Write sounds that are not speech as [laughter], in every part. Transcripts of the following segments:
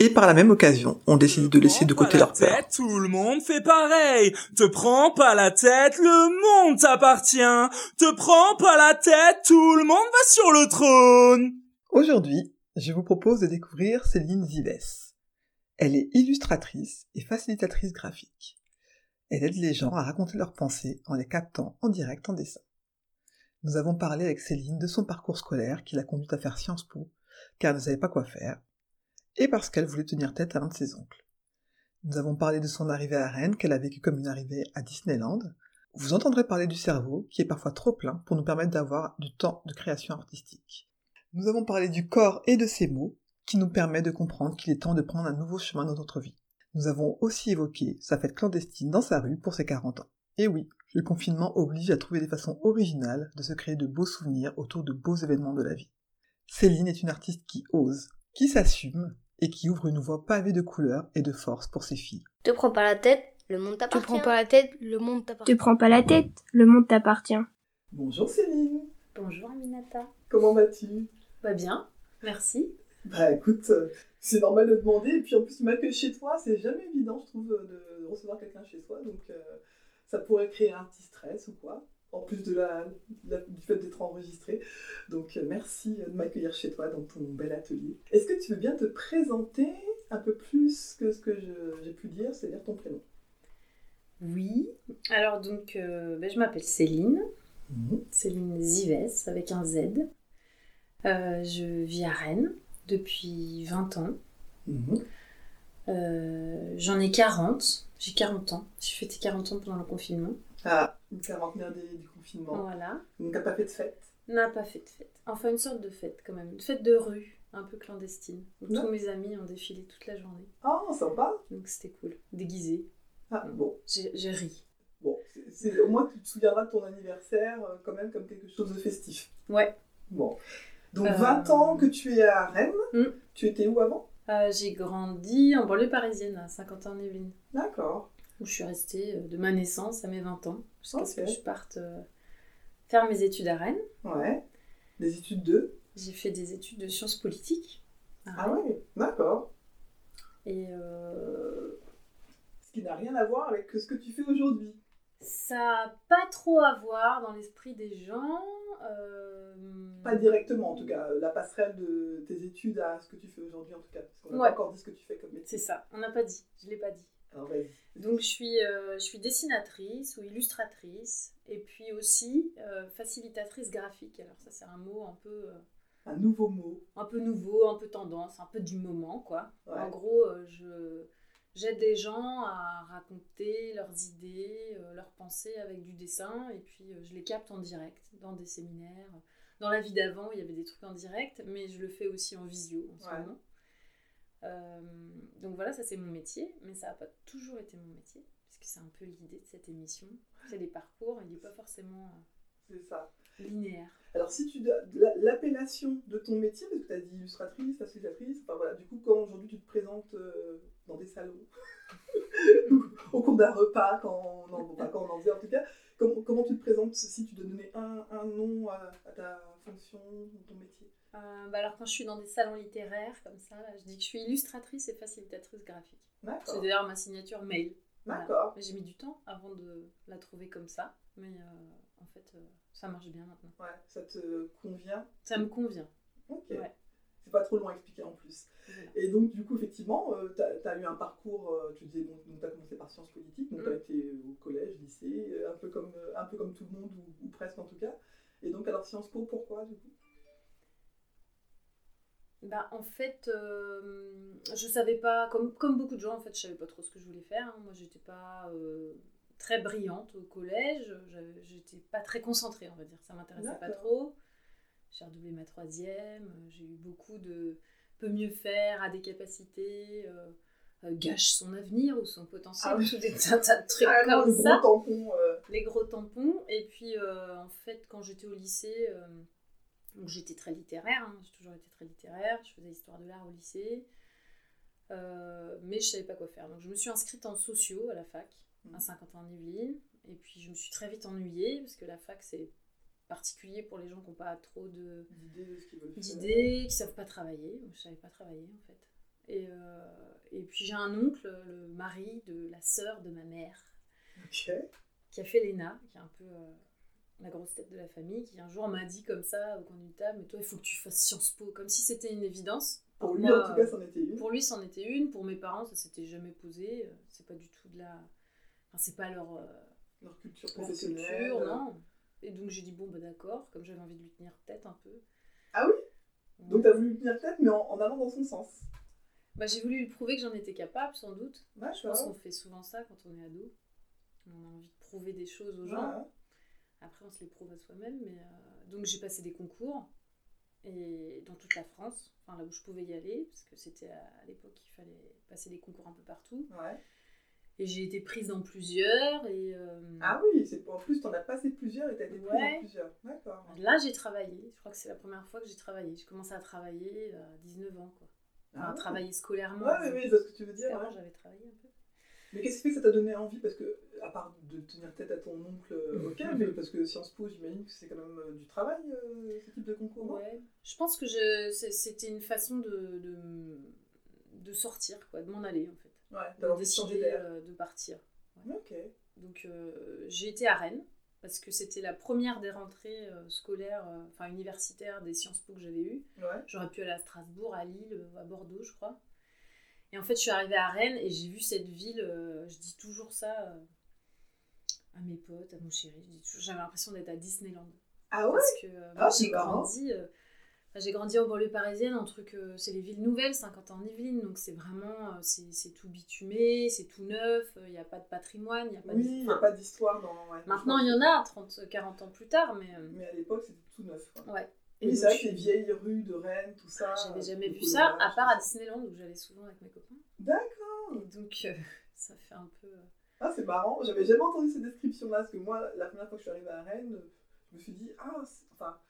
Et par la même occasion, on décide de laisser de côté leur peur. Tout le monde fait pareil. Te prends pas la tête, le monde t'appartient. Te prends pas la tête, tout le monde va sur le trône. Aujourd'hui, je vous propose de découvrir Céline Zives. Elle est illustratrice et facilitatrice graphique. Elle aide les gens à raconter leurs pensées en les captant en direct en dessin. Nous avons parlé avec Céline de son parcours scolaire qui l'a conduite à faire Sciences Po, car elle ne savait pas quoi faire, et parce qu'elle voulait tenir tête à l'un de ses oncles. Nous avons parlé de son arrivée à Rennes qu'elle a vécue comme une arrivée à Disneyland. Vous entendrez parler du cerveau qui est parfois trop plein pour nous permettre d'avoir du temps de création artistique. Nous avons parlé du corps et de ses mots qui nous permet de comprendre qu'il est temps de prendre un nouveau chemin dans notre vie. Nous avons aussi évoqué sa fête clandestine dans sa rue pour ses 40 ans. Et oui, le confinement oblige à trouver des façons originales de se créer de beaux souvenirs autour de beaux événements de la vie. Céline est une artiste qui ose, qui s'assume et qui ouvre une voie pavée de couleurs et de force pour ses filles. Te prends pas la tête, le monde Te t'appartient. prends pas la tête, le monde t'appartient. Te prends pas la tête, le monde t'appartient. Bonjour Céline, Bonjour Aminata. comment vas-tu? Va bien, merci. Bah écoute, c'est normal de demander, et puis en plus tu m'accueilles chez toi, c'est jamais évident je trouve de recevoir quelqu'un chez soi, donc euh, ça pourrait créer un petit stress ou quoi, en plus de la, la- du fait d'être enregistré. Donc euh, merci de m'accueillir chez toi dans ton bel atelier. Est-ce que tu veux bien te présenter un peu plus que ce que j'ai pu dire, c'est-à-dire ton prénom? Oui. Alors donc, euh, ben, je m'appelle Céline, Céline Zives avec un Z. Euh, je vis à Rennes depuis 20 ans. Euh, J'en ai 40. J'ai 40 ans. J'ai fêté 40 ans pendant le confinement. Ah, une quarantenaire des- du confinement. Voilà. Donc t'as pas fait de fête N'a pas fait de fête. Enfin, une sorte de fête quand même. Une fête de rue, un peu clandestine. Où Non. tous mes amis ont défilé toute la journée. Ah, sympa Donc c'était cool. Déguisé. Ah, bon. J'ai ri. Bon, c'est- au moins tu te souviendras de ton anniversaire euh, quand même comme quelque chose de festif. Ouais. Bon. Donc Euh, 20 ans que tu es à Rennes. Hmm. Tu étais où avant? Euh, j'ai grandi en banlieue parisienne, à Saint-Quentin-en-Yvelines, D'accord. Où je suis restée euh, de ma naissance à mes 20 ans, jusqu'à ce que je parte euh, faire mes études à Rennes. Ouais. Des études de? J'ai fait des études de sciences politiques. Ah ouais, d'accord. Et euh, Ce qui n'a rien à voir avec ce que tu fais aujourd'hui. ça n'a pas trop à voir dans l'esprit des gens. euh, Pas directement en tout cas, la passerelle de tes études à ce que tu fais aujourd'hui en tout cas. Parce qu'on n'a Ouais. pas encore dit ce que tu fais comme métier. C'est ça, on n'a pas dit, je ne l'ai pas dit. Alors vas-y. Donc je suis, euh, je suis dessinatrice ou illustratrice, et puis aussi euh, facilitatrice graphique. Alors ça c'est un mot un peu... euh, Un nouveau mot. un peu nouveau, un peu tendance, un peu du moment, quoi. Ouais. En gros, euh, je j'aide des gens à raconter leurs idées, euh, leurs pensées avec du dessin, et puis euh, je les capte en direct dans des séminaires. Dans la vie d'avant, il y avait des trucs en direct, mais je le fais aussi en visio en ce Ouais. moment. Euh, donc voilà, ça c'est mon métier, mais ça n'a pas toujours été mon métier, puisque c'est un peu l'idée de cette émission. C'est des parcours, il n'est pas forcément C'est ça. euh, linéaire. Alors, si tu l'appellation de ton métier, parce que tu as dit illustratrice, facilitatrice, enfin voilà, du coup, quand aujourd'hui tu te présentes euh, dans des salons, [laughs] au cours d'un repas, quand on, en, enfin, quand on en vient en tout cas, comment, comment tu te présentes si tu dois donner un, un nom à, à ta fonction, ou ton métier? Euh, bah alors quand je suis dans des salons littéraires comme ça, là, je dis que je suis illustratrice et facilitatrice graphique. C'est d'ailleurs ma signature mail. D'accord. J'ai mis du temps avant de la trouver comme ça, mais euh, en fait euh, ça marche bien maintenant. Ouais, ça te convient? Ça me convient. Ok. Ouais. C'est pas trop long à expliquer en plus. Et donc, du coup, effectivement, tu as, eu un parcours, euh, tu disais, bon, tu as commencé par sciences politiques, donc tu as Mm. été au collège, lycée, euh, un peu comme, euh, un peu comme tout le monde, ou, ou presque en tout cas. Et donc, alors, Sciences Po, pourquoi, du coup? Bah, en fait, euh, je savais pas, comme, comme beaucoup de gens, en fait, je savais pas trop ce que je voulais faire. hein. Moi, j'étais pas euh, très brillante au collège, j'étais pas très concentrée, on va dire. Ça m'intéressait pas trop. J'ai redoublé ma troisième, euh, j'ai eu beaucoup de peu mieux faire, à des capacités. euh, euh, gâche son avenir ou son potentiel, Ah tout [laughs] des tas, tas de trucs Ah, comme le gros ça. tampon, euh, Les gros tampons. Et puis, euh, en fait, quand j'étais au lycée, donc j'étais très littéraire, hein, j'ai toujours été très littéraire, je faisais histoire de l'art au lycée, mais je savais pas quoi faire. Donc je me suis inscrite en sociaux à la fac, Mhm. à Saint-Quentin-en-Yvelines, et puis je me suis très vite ennuyée, parce que la fac c'est particulier pour les gens qui n'ont pas trop de d'idées qui savent pas travailler. Moi, je savais pas travailler en fait. Et, euh, et puis j'ai un oncle, le mari de la sœur de ma mère, qui a fait l'ENA, qui est un peu euh, la grosse tête de la famille, qui un jour m'a dit comme ça au coin d'une table, mais toi il faut que tu fasses Sciences Po, comme si c'était une évidence. Pour lui, moi, en tout cas, c'en était une. pour lui c'en était une, pour mes parents ça s'était jamais posé, c'est pas du tout de la... Enfin c'est pas leur, euh, Leur culture leur professionnelle. culture, non. Et donc j'ai dit bon bah d'accord, comme j'avais envie de lui tenir tête un peu. Ah oui Donc t'as voulu lui tenir tête, mais en, en allant dans son sens. Bah, j'ai voulu lui prouver que j'en étais capable, sans doute. Je pense D'accord. qu'on fait souvent ça quand on est ado. On a envie de prouver des choses aux gens. Ouais. Après, on se les prouve à soi-même. Mais euh, Donc, j'ai passé des concours et dans toute la France, enfin là où je pouvais y aller, parce que c'était à, à l'époque il fallait passer des concours un peu partout. Ouais. Et j'ai été prise dans plusieurs. Et euh, Ah oui, c'est en plus t'en as passé plusieurs et t'as été Ouais. dans plusieurs. D'accord. là, j'ai travaillé. Je crois que c'est la première fois que j'ai travaillé. J'ai commencé à travailler à 19 ans, quoi. Enfin, Ah à ouais. travailler scolairement. Ouais, mais oui, je vois ce que tu veux dire. Qu'avant, ouais. j'avais travaillé un peu. Mais qu'est-ce qui fait que ça t'a donné envie? Parce que, à part de tenir tête à ton oncle, euh, ok, [laughs] mais parce que Sciences Po, j'imagine que c'est quand même euh, du travail, euh, ce type de concours. Ouais. Je pense que je, c'était une façon de, de, de sortir, quoi, de m'en aller en fait. Ouais, décider d'air. euh, de partir. Ok. Donc euh, j'ai été à Rennes parce que c'était la première des rentrées euh, scolaires, euh, enfin universitaires des Sciences Po que j'avais eues. Ouais. J'aurais pu aller à Strasbourg, à Lille, à Bordeaux, je crois. Et en fait, je suis arrivée à Rennes et j'ai vu cette ville. je dis toujours ça à mes potes, à mon chéri. J'avais l'impression d'être à Disneyland. Ah ouais? Parce que Ah, moi, c'est j'ai grandi, enfin, j'ai grandi en banlieue parisienne, un truc, euh, c'est les villes nouvelles, 50 ans en Yvelines, donc c'est vraiment, euh, c'est c'est tout bitumé, c'est tout neuf, il n'y a pas de patrimoine, il n'y a pas Oui, il n'y a pas d'histoire dans. ouais, Maintenant, il y en a, 30, 40 ans plus tard, mais... euh, Mais à l'époque, c'était tout neuf. Quoi. ouais. Oui, Et c'est vrai que les vieilles rues de Rennes, tout ça. J'avais euh, jamais vu ça, à part à. Disneyland, où j'allais souvent avec mes copains. D'accord. Et donc, euh, [laughs] ça fait un peu... euh, Ah, c'est marrant. J'avais jamais entendu cette description-là, parce que moi, la première fois que je suis arrivée à Rennes, euh, je me suis dit, ah, c'est- enfin, euh,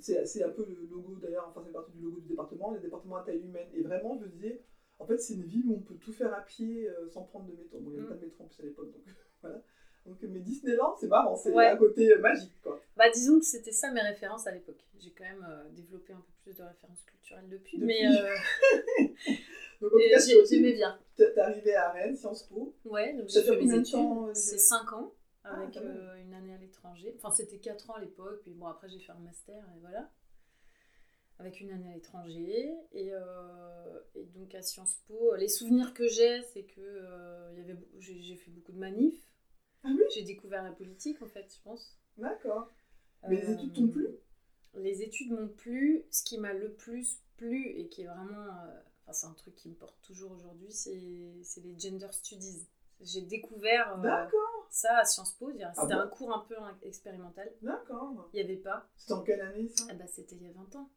c'est un peu le logo d'ailleurs, enfin, c'est partie du logo du département, les départements à taille humaine. Et vraiment, je me disais, en fait, c'est une ville où on peut tout faire à pied euh, sans prendre de métro. Bon, il n'y avait Mm. pas de métro en plus à l'époque, donc [laughs] voilà. Donc, mais Disneyland, c'est marrant, c'est Ouais. un côté euh, magique, quoi. Bah, disons que c'était ça mes références à l'époque. J'ai quand même euh, développé un peu plus de références culturelles depuis, Depuis. mais euh, [laughs] Donc, en tout cas, j'aimais bien. t'es arrivé à Rennes, Sciences Po. Ouais, donc Ça j'ai fait mes combien de études. temps, C'est les- 5 ans, avec quand même. euh, une année à l'étranger. Enfin, c'était 4 ans à l'époque, puis bon, après j'ai fait un master, et voilà. Avec une année à l'étranger. Et, euh, et donc à Sciences Po, les souvenirs que j'ai, c'est que euh, il y avait, j'ai fait beaucoup de manifs. Ah oui? J'ai découvert la politique, en fait, je pense. D'accord. Mais les Euh, études t'ont plu? Les études m'ont plu. Ce qui m'a le plus plu et qui est vraiment. euh, enfin, c'est un truc qui me porte toujours aujourd'hui, c'est c'est les gender studies. J'ai découvert euh, D'accord, ça à Sciences Po. dirais. C'était bon un cours un peu expérimental. d'accord. Il n'y avait pas. C'était en quelle année, ça? Ah bah, C'était il y a 20 ans.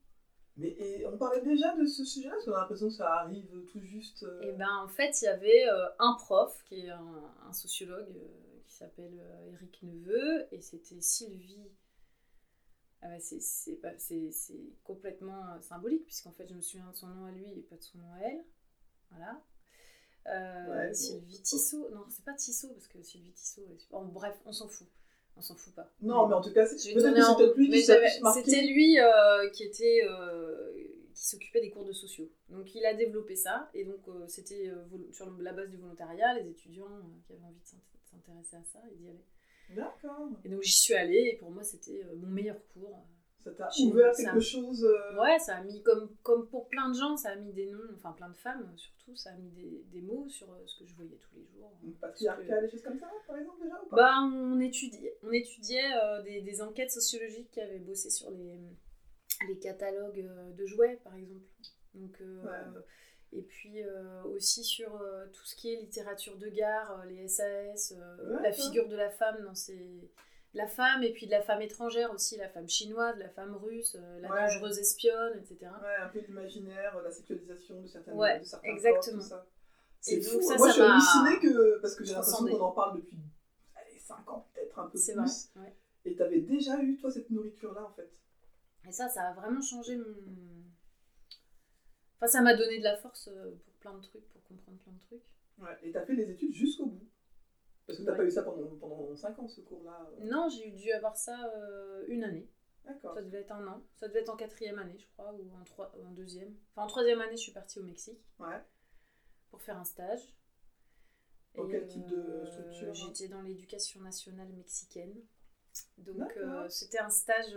Mais et on parlait déjà de ce sujet-là, parce qu'on a l'impression que ça arrive tout juste. euh, Et ben en fait, il y avait euh, un prof qui est un, un sociologue euh, qui s'appelle euh, Éric Neveu et c'était Sylvie. Ah c'est- complètement euh, symbolique puisqu'en fait je me souviens de son nom à lui et pas de son nom à elle. Voilà. Euh, Ouais. Sylvie Tissot. Non, c'est pas Tissot parce que Sylvie Tissot. est- Bon, bref, on s'en fout. On s'en fout pas. Non, mais en tout cas, que en lui. C'était lui euh, qui était euh, qui s'occupait des cours de sociaux. Donc il a développé ça et donc euh, c'était euh, sur la base du volontariat, les étudiants qui avaient envie de s'int- s'intéresser à ça et d'y aller. D'accord. Et donc j'y suis allée et pour moi c'était mon meilleur cours. Ça t'a ouvert ça- quelque chose. euh, Ouais, ça a mis comme comme pour plein de gens, ça a mis des noms, enfin plein de femmes surtout, ça a mis des, des mots sur euh, ce que je voyais tous les jours. Patriarcat, des choses comme ça, par exemple, déjà ou pas? Bah, on étudiait, on étudiait euh, des, des enquêtes sociologiques qui avaient bossé sur les, les catalogues de jouets, par exemple. Donc, Ouais. Et puis euh, aussi sur euh, tout ce qui est littérature de gare, euh, les SAS, la figure de la femme dans ces... La femme, et puis de la femme étrangère aussi, la femme chinoise, la femme russe, euh, la Ouais. dangereuse espionne, etc. Ouais, un peu l'imaginaire, la sexualisation de certaines Ouais, de certains exactement. corps, tout ça. C'est Et fou. donc ça, Moi, ça je suis hallucinée que. Parce que j'ai l'impression qu'on en parle depuis allez, 5 ans, peut-être un peu C'est plus. vrai. ouais. Et t'avais déjà eu, toi, cette nourriture-là, en fait? Et ça, ça a vraiment changé mon. Enfin, ça m'a donné de la force euh, pour plein de trucs, pour comprendre plein de trucs. Ouais. Et t'as fait les études jusqu'au bout. Parce que t'as Ouais. pas eu ça pendant, pendant 5 ans, ce cours-là. euh. Non, j'ai dû avoir ça euh, une année. D'accord. Ça devait être un an. Ça devait être en quatrième année, je crois, ou en, trois, ou en deuxième. Enfin, en troisième année, je suis partie au Mexique Ouais. pour faire un stage. Et, quel type de euh, structure hein? J'étais dans l'éducation nationale mexicaine. Donc, euh, c'était un stage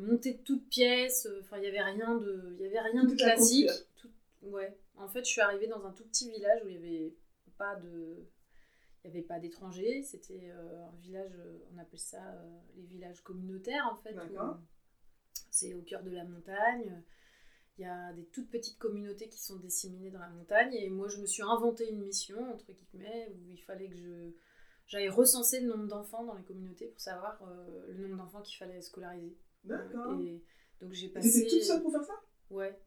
monté de toutes pièces. Enfin, il n'y avait rien de, y avait rien Tout de classique. Tout- ouais. En fait, je suis arrivée dans un tout petit village où il n'y avait pas de. Il n'y avait pas d'étrangers, c'était euh, un village, euh, on appelle ça euh, les villages communautaires en fait. C'est au cœur de la montagne. Il y a des toutes petites communautés qui sont disséminées dans la montagne. Et moi, je me suis inventé une mission, entre guillemets, où il fallait que je j'aille recenser le nombre d'enfants dans les communautés pour savoir euh, le nombre d'enfants qu'il fallait scolariser. D'accord. Et donc j'ai passé. toute seule pour faire ça? Ouais.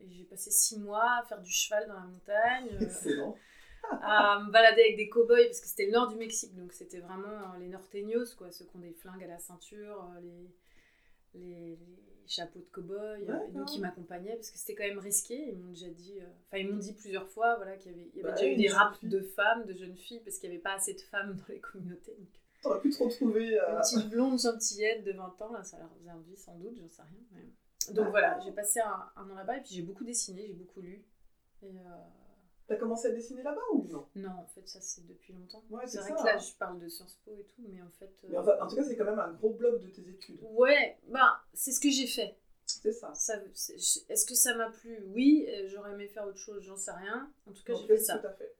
Et j'ai passé six mois à faire du cheval dans la montagne, euh, Excellent. À me balader avec des cow-boys, parce que c'était le nord du Mexique, donc c'était vraiment euh, les norteños, quoi, ceux qui ont des flingues à la ceinture, euh, les, les, chapeaux de cow-boy, euh, et donc ils m'accompagnaient, parce que c'était quand même risqué, ils m'ont déjà dit, euh, enfin ils m'ont dit plusieurs fois, voilà, qu'il y avait, il y avait Bah déjà eu des rapes de femmes, de jeunes filles, parce qu'il n'y avait pas assez de femmes dans les communautés, donc T'aurais pu te retrouver. euh, une petite blonde gentillette de 20 ans, là, ça leur faisait envie sans doute, j'en sais rien. mais- Donc D'accord. voilà, j'ai passé un, un an là-bas et puis j'ai beaucoup dessiné, j'ai beaucoup lu. Et euh, T'as commencé à dessiner là-bas ou non? Non, en fait, ça c'est depuis longtemps. Ouais, c'est vrai ça, que là, hein. je parle de Sciences Po et tout, mais en fait. euh, Mais en tout cas, c'est quand même un gros bloc de tes études. Ouais, bah, c'est ce que j'ai fait. C'est ça. Est-ce que ça m'a plu? Oui. Euh, J'aurais aimé faire autre chose, j'en sais rien. En tout cas, j'ai tout fait c'est ça. que t'as fait?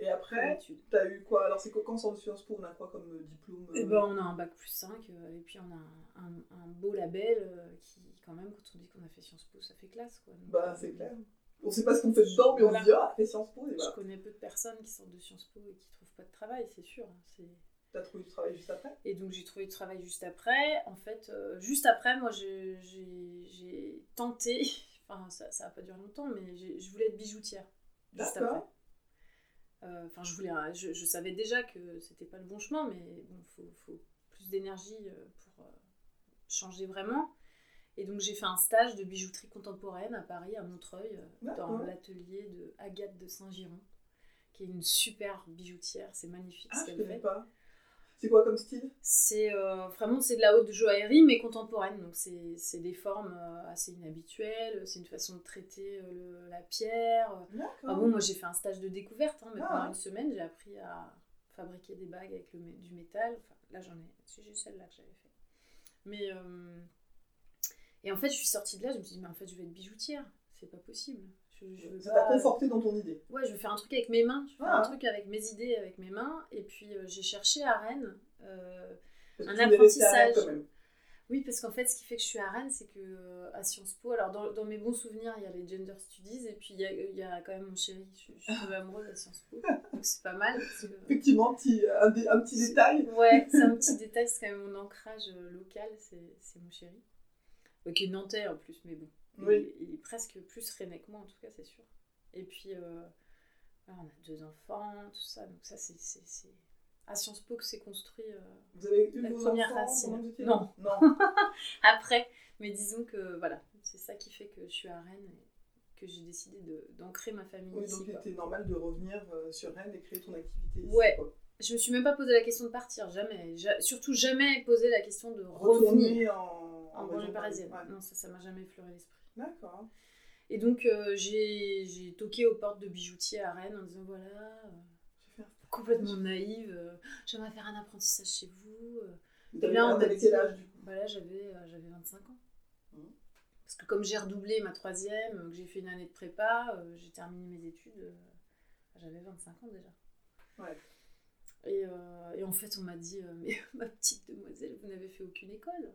Et après, t'as eu quoi? Alors, c'est quand on Sciences Po On a quoi comme euh, diplôme Et euh, ben, on a un bac plus 5, euh, et puis on a un, un- un beau label euh, qui, quand même, quand on dit qu'on a fait Sciences Po, ça fait classe. Quoi. Donc, Bah, c'est clair. On sait pas ce qu'on fait dedans, mais on se dit, ah, fait Sciences Po, et Je voilà. connais peu de personnes qui sortent de Sciences Po et qui trouvent pas de travail, c'est sûr. hein, c'est- T'as trouvé du travail juste après? Et donc j'ai trouvé du travail juste après. En fait, euh, juste après, moi j'ai- tenté, [laughs] enfin ça ça a pas duré longtemps, mais je voulais être bijoutière. Juste D'accord. après. Euh, Enfin, je voulais, je, je savais déjà que c'était pas le bon chemin, mais bon, faut, faut plus d'énergie euh, pour euh, changer vraiment. Et donc j'ai fait un stage de bijouterie contemporaine à Paris, à Montreuil, euh, dans l'atelier de Agathe de Saint-Giron, qui est une super bijoutière. C'est magnifique Ah, ce qu'elle fait. pas. C'est quoi comme style? C'est euh, vraiment c'est de la haute joaillerie mais contemporaine, donc c'est c'est des formes euh, assez inhabituelles, c'est une façon de traiter euh, le- la pierre. D'accord. Ah bon, moi j'ai fait un stage de découverte, hein, mais Ah. pendant une semaine j'ai appris à fabriquer des bagues avec le, du métal. Enfin, là j'en ai, si j'ai celle-là que j'avais fait. Mais et en fait je suis sortie de là, je me suis dit mais en fait je vais être bijoutière, c'est pas possible. Je, je veux Ça t'a conforté dans ton idée. Ouais, je veux faire un truc avec mes mains. Je veux faire Ah. un truc avec mes idées, avec mes mains. Et puis euh, j'ai cherché à Rennes. euh, Un à Rennes apprentissage. oui, parce qu'en fait, ce qui fait que je suis à Rennes, c'est que euh, à Sciences Po, alors dans, dans mes bons souvenirs, il y a les gender studies et puis il y a, il y a quand même mon chéri. Je, je suis tombée amoureuse à Sciences Po, donc c'est pas mal. parce que- Effectivement, petit, euh, un, dé- un petit détail. Ouais, c'est un [laughs] petit détail, c'est quand même mon ancrage local, c'est mon chéri. Qui est nantais en plus, mais bon. Il, Oui. il est presque plus rennais que moi, en tout cas, c'est sûr. Et puis, euh, on a deux enfants, tout ça, donc ça, c'est. À Sciences Po que c'est construit euh, Vous avez eu La première enfants racine. Non. Non. [laughs] après. Mais disons que voilà, c'est ça qui fait que je suis à Rennes et que j'ai décidé d'ancrer ma famille Oui, ici. donc il quoi. était normal de revenir euh, sur Rennes et créer ton activité ici. Ouais. quoi. Je me suis même pas posé la question de partir, jamais. Ja- surtout jamais posé la question de revenir Retourner en, en région banlieue parisienne. Ouais. Non, ça, ça m'a jamais effleuré l'esprit. D'accord. Et donc, euh, j'ai toqué aux portes de bijoutiers à Rennes en disant voilà, euh, complètement naïve, euh, j'aimerais faire un apprentissage chez vous. T'avais là, on m'a dit- quel âge du coup? Bah là, j'avais euh, j'avais 25 ans. Mhm. Parce que comme j'ai redoublé ma troisième, que j'ai fait une année de prépa, j'ai terminé mes études, j'avais 25 ans déjà. Ouais. Et, et en fait, on m'a dit, mais [laughs] ma petite demoiselle, vous n'avez fait aucune école.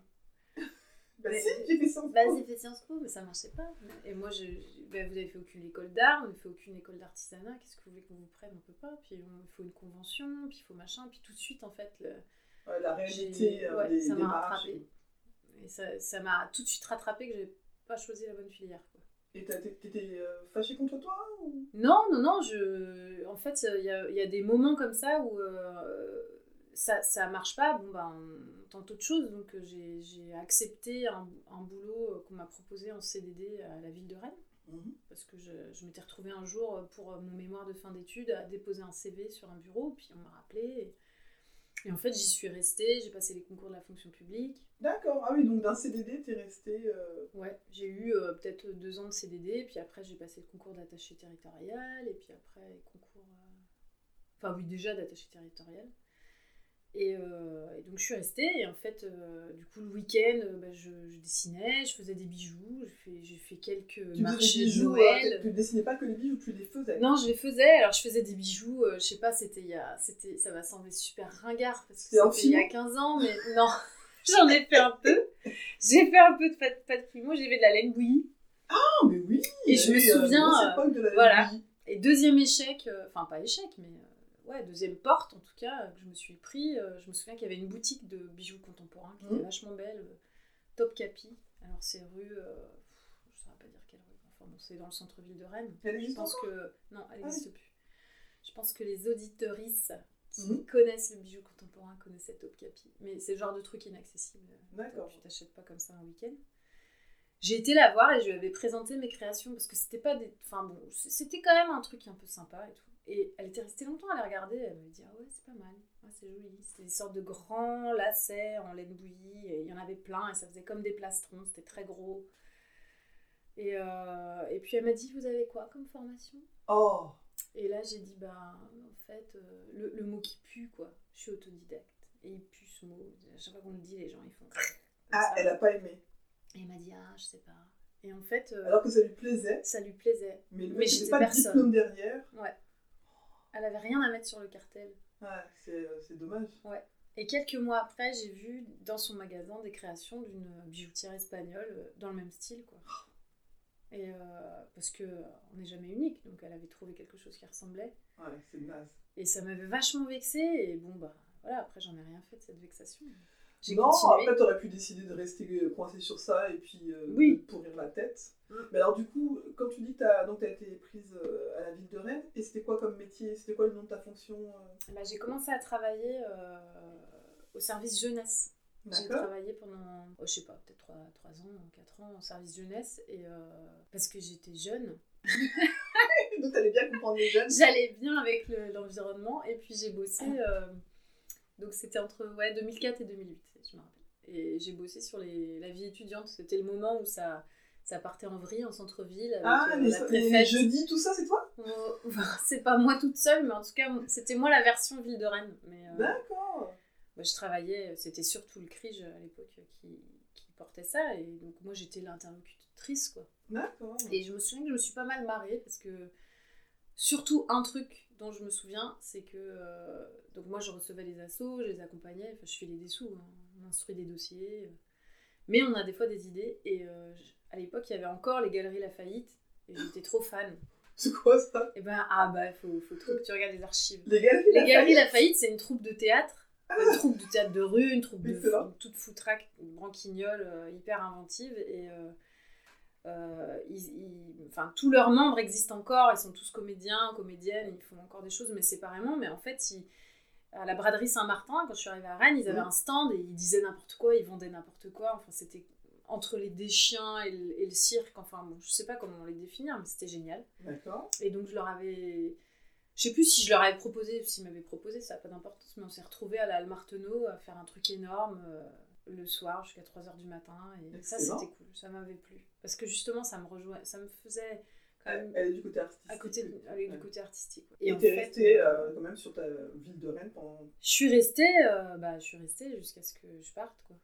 Bah Mais- si, j'ai fait Sciences Po. Vas-y, fais Sciences Po, mais ça marchait pas. Et moi, je, je- ben, vous avez fait aucune école d'art, on n'a fait aucune école d'artisanat, qu'est-ce que vous voulez qu'on vous prenne On peut pas. Puis il faut une convention, puis il faut machin. Puis tout de suite, en fait, le, Ouais, la réalité euh, ouais, des ça m'a rattrapé. Et ça ça m'a tout de suite rattrapé que j'ai pas choisi la bonne filière. Quoi. Et t'étais euh, fâché contre toi ou... Non, non, non, je... en fait, il y a, il y a des moments comme ça où euh, ça, ça marche pas. Bon, ben, on tente autre chose. Donc, euh, j'ai j'ai accepté un, un boulot euh, qu'on m'a proposé en CDD à la ville de Rennes. Mhm. Parce que je, je m'étais retrouvée un jour euh, pour mon mémoire de fin d'études à déposer un CV sur un bureau, puis on m'a rappelé. Et, et en fait, j'y suis restée, j'ai passé les concours de la fonction publique. D'accord, ah oui, donc d'un CDD, t'es resté. euh, Ouais, j'ai eu euh, peut-être deux ans de CDD, puis après j'ai passé le concours d'attaché territorial, et puis après les concours. euh, Enfin, oui, déjà d'attaché territorial. Et, euh, et donc je suis restée, et en fait, euh, du coup, le week-end, euh, bah, je, je dessinais, je faisais des bijoux, j'ai fait, quelques Tu marchés des de bijoux, Noël. euh, tu dessinais pas que les bijoux, tu les faisais. Non, je les faisais. Alors, je faisais des bijoux, je sais pas, c'était il y a. C'était, ça va sembler super ringard parce que C'était il y a fimo 15 ans, mais [laughs] non, [laughs] j'en ai fait un peu. J'ai fait un peu de pâte, pâte primo, j'ai fait de la laine bouillie. Ah, mais oui Et je me souviens, de la voilà. Et deuxième échec, enfin pas échec, mais ouais, deuxième porte en tout cas, que je me suis pris. euh, je me souviens qu'il y avait une boutique de bijoux contemporains qui était Mhm. vachement belle, euh, Top Capi. Alors, c'est rue. euh, je saurais pas dire quelle rue. Enfin bon, c'est dans le centre-ville de Rennes. Elle Je pense que. Non, elle Ah n'existe plus. Je pense que les auditorices qui Mhm. connaissent le bijou contemporain connaissaient Top Capi. Mais c'est le genre de truc inaccessible. D'accord. Tu t'achètes pas comme ça un week-end. J'ai été la voir et je lui avais présenté mes créations parce que c'était pas des. Enfin bon, c'était quand même un truc un peu sympa et tout. Et elle était restée longtemps à les regarder. Elle me dit Ah ouais, c'est pas mal. Ouais, c'est joli. C'était des sortes de grands lacets en laine bouillie. Et il y en avait plein et ça faisait comme des plastrons. C'était très gros. Et, euh, et puis elle m'a dit Vous avez quoi comme formation? Oh et là, j'ai dit, bah, en fait, euh, le, le mot qui pue, quoi. Je suis autodidacte. Et il pue ce mot. À chaque fois qu'on le dit, les gens, ils font. Ah, ça. elle a pas aimé. Et elle m'a dit, ah, je sais pas. Et en fait, euh, Alors que ça lui plaisait, ça lui plaisait. mais Mais j'étais pas de personne. diplôme derrière, Ouais. Elle avait rien à mettre sur le cartel. ouais, c'est euh, c'est dommage. Et quelques mois après, j'ai vu dans son magasin des créations d'une bijoutière espagnole euh, dans le même style, quoi. Et euh, parce que on n'est jamais unique, donc elle avait trouvé quelque chose qui ressemblait. Ouais, c'est naze. Et ça m'avait vachement vexée. Et bon, bah voilà, après, j'en ai rien fait de cette vexation. J'ai Non, continué. après t'aurais pu décider de rester euh, coincé sur ça et puis euh, Oui. pourrir la tête. Mm. Mais alors du coup, quand tu dis que t'as été prise euh, à la ville de Rennes, et c'était quoi comme métier? C'était quoi le nom de ta fonction euh? Bah, j'ai commencé à travailler au service jeunesse. J'ai travaillé pendant, oh, je sais pas, peut-être 3, ans, 4 ans en service jeunesse. Et parce que j'étais jeune, [laughs] donc t'allais bien comprendre les jeunes. j'allais bien avec le- l'environnement. et puis j'ai bossé, euh, donc c'était entre ouais, 2004 et 2008, je me rappelle. Et j'ai bossé sur les, la vie étudiante. C'était le moment où ça, ça partait en vrille, en centre-ville, Ah, euh, les, la les préfète. jeudis, tout ça, c'est toi? [laughs] Euh, c'est pas moi toute seule, mais en tout cas, c'était moi la version ville de Rennes. Mais, euh, D'accord. moi, je travaillais, c'était surtout le CRIJ à l'époque qui, qui portait ça, et donc moi j'étais l'interlocutrice, quoi. D'accord. Et je me souviens que je me suis pas mal marrée, parce que surtout un truc dont je me souviens, c'est que euh, donc moi je recevais les assos, je les accompagnais, je filais des sous, hein, on instruit des dossiers, euh, mais on a des fois des idées, et euh, je- à l'époque il y avait encore les galeries Lafayette, et j'étais trop fan. [laughs] C'est quoi ça? Et ben, ah bah, faut, faut trop que tu regardes les archives. Les galeries Les Galeries Lafayette? Lafayette, c'est une troupe de théâtre. Une troupe de théâtre de rue, une troupe de Excellent. une toute foutraque, une branquignole euh, hyper inventive. Et euh, euh, ils- ils- enfin, tous leurs membres existent encore, ils sont tous comédiens, comédiennes, ils font encore des choses, mais séparément. Mais en fait, ils- à la braderie Saint-Martin, quand je suis arrivée à Rennes, ils avaient Mhm. un stand et ils disaient n'importe quoi, ils vendaient n'importe quoi. Enfin, c'était entre les déchiens et le, et le cirque. Enfin, bon, je sais pas comment les définir, mais c'était génial. D'accord. Et donc je leur avais. Je sais plus si je leur avais proposé s'ils m'avaient proposé, ça n'a pas d'importance, mais on s'est retrouvés à la Marteneau à faire un truc énorme euh, le soir jusqu'à 3h du matin. Et ça, c'était cool, ça m'avait plu. Parce que justement, ça me rejoint, ça me faisait quand Elle, même elle est du côté artistique. à côté de- aller du côté artistique. ouais. Et t'es fait, restée euh, euh, quand même sur ta ville de Rennes pendant Je suis restée, euh, bah, je suis restée jusqu'à ce que je parte, quoi.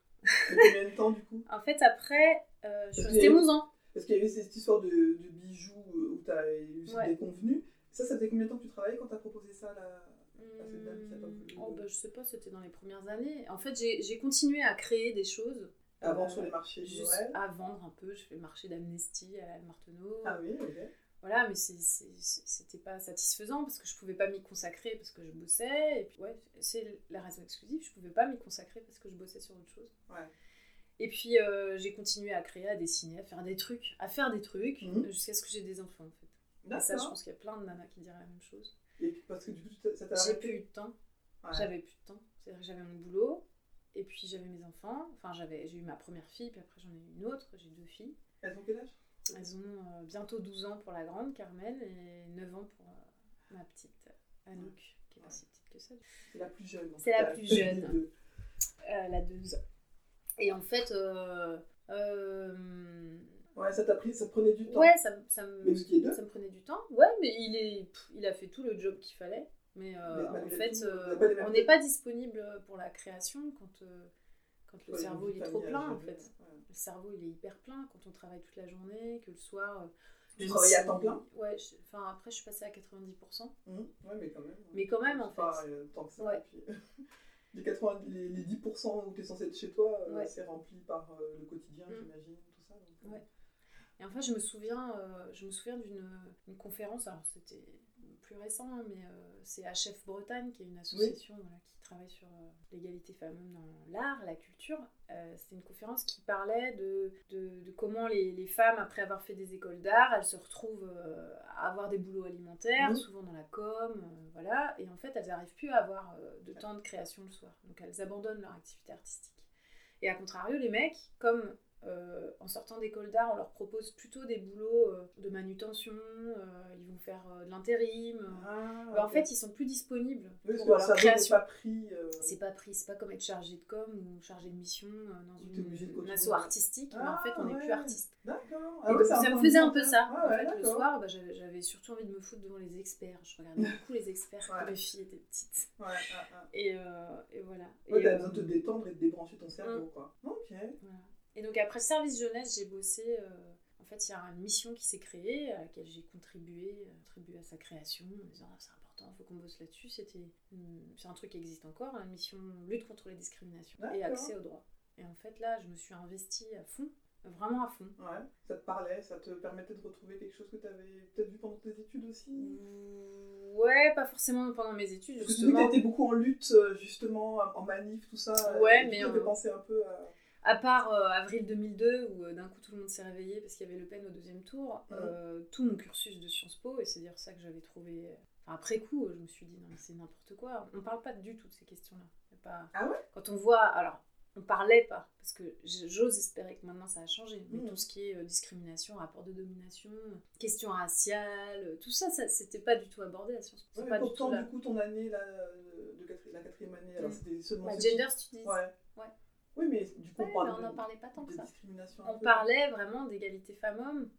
combien de temps du coup [laughs] En fait, après, euh, je suis Parce restée que- 11 ans. Parce qu'il y avait cette histoire de, de bijoux où t'as eu Ouais. des convenus. Ça, ça faisait combien de temps que tu travaillais quand t'as proposé ça là? Ah, oh, bah, je sais pas, c'était dans les premières années. En fait, j'ai continué à créer des choses. Avant Euh, sur les marchés juste à vendre un peu. Je fais le marché d'amnesty à Marteneau. Ah oui, ok. Voilà, mais c'était pas satisfaisant parce que je pouvais pas m'y consacrer parce que je bossais. Et puis, ouais, c'est la raison exclusive. Je pouvais pas m'y consacrer parce que je bossais sur autre chose. Ouais. Et puis euh, j'ai continué à créer, à dessiner, à faire des trucs, à faire des trucs, Mhm. jusqu'à ce que j'ai des enfants en fait. Et ça, je pense qu'il y a plein de nanas qui diraient la même chose. Et puis, parce que du coup, ça t'a J'ai plus eu de temps. Ouais. J'avais plus de temps. C'est-à-dire que j'avais mon boulot, et puis j'avais mes enfants. Enfin, j'avais, j'ai eu ma première fille, puis après j'en ai eu une autre. J'ai deux filles. Elles ont quel âge? Elles ont euh, bientôt 12 ans pour la grande, Carmel, et 9 ans pour euh, ma petite euh, Anouk, qui est pas si petite que ça. C'est la plus jeune. C'est la plus jeune. deux. Euh, elle a 2 ans. Et en fait, Ouais, ça t'a pris, ça prenait du temps. ouais, ça, ça, me, ça me prenait du temps. Ouais, mais il, est, pff, il a fait tout le job qu'il fallait. Mais, euh, Mais en fait, tout, euh, on n'est pas disponible pour la création quand, euh, quand le Ouais, cerveau il est trop plein en fait. ouais. Le cerveau il est hyper plein quand on travaille toute la journée, que le soir. Tu travaillais à temps plein? Ouais, je- enfin après je suis passée à 90%. Mmh. Ouais, mais quand même. Mais quand même, en pas, fait. tant que ça. Ouais. et puis, [laughs] les, 80, les, les 10% où tu es censé être chez toi, c'est rempli par le quotidien, Mm. j'imagine, tout ça. donc, Ouais. Et en fait, je me souviens, euh, je me souviens d'une une conférence, alors c'était plus récent, hein, mais euh, c'est HF Bretagne, qui est une association voilà, qui travaille sur euh, l'égalité femmes-hommes dans l'art, la culture. C'était une conférence qui parlait de, de, de comment les, les femmes, après avoir fait des écoles d'art, elles se retrouvent à avoir des boulots alimentaires, souvent dans la com, voilà, et en fait, elles n'arrivent plus à avoir de temps de création le soir. Donc elles abandonnent leur activité artistique. Et à contrario, les mecs, comme euh, en sortant d'école d'art, on leur propose plutôt des boulots euh, de manutention, euh, ils vont faire euh, de l'intérim. euh. Ah, Bah, En fait, ils sont plus disponibles Oui, pour leur création. pas pris. euh, C'est pas pris, c'est pas comme être chargé de com ou chargé de mission dans une, continuer. asso artistique, mais en fait, on n'est Ah, plus artiste. D'accord. Ah ouais, ça me faisait un peu ça. en Ouais, fait, le soir, bah, j'avais surtout envie de me foutre devant les experts. Je regardais [laughs] beaucoup les experts quand mes filles étaient petites. Et, et voilà. Ouais, t'as besoin de te détendre et de débrancher ton cerveau, Mm. quoi. Ok. Voilà. Et donc après service jeunesse, j'ai bossé. euh, en fait, il y a une mission qui s'est créée à laquelle j'ai contribué, euh, contribué à sa création, en disant Ah, c'est important, il faut qu'on bosse là-dessus. C'était, c'est un truc qui existe encore, la mission lutte contre les discriminations et accès aux droits. Et en fait là, je me suis investie à fond, vraiment à fond. Ouais. Ça te parlait, ça te permettait de retrouver quelque chose que tu avais peut-être vu pendant tes études aussi? Ouais, pas forcément pendant mes études Parce que tu justement. été beaucoup en lutte, euh, justement, en manif, tout ça. Ouais, mais fait en- penser un peu à... À part euh, avril 2002, où euh, d'un coup tout le monde s'est réveillé parce qu'il y avait Le Pen au deuxième tour, Mhm. euh, tout mon cursus de Sciences Po, et c'est dire ça que j'avais trouvé. Enfin, après coup, je me suis dit, non, mais c'est n'importe quoi. On parle pas du tout de ces questions-là. Pas... Ah ouais? Quand on voit. Alors, on parlait pas, parce que j'ose espérer que maintenant ça a changé, mais Mhm. tout ce qui est discrimination, rapport de domination, questions raciales, tout ça, ça c'était pas du tout abordé à Sciences Po. Ouais, pourtant, du coup, ton année, là, de la quatrième année, alors Mm. c'était seulement... Ce gender studies. Ouais. Oui, mais du coup, Ouais, on mais on de, n'en parlait pas tant que ça. On peu. parlait vraiment d'égalité femmes-hommes.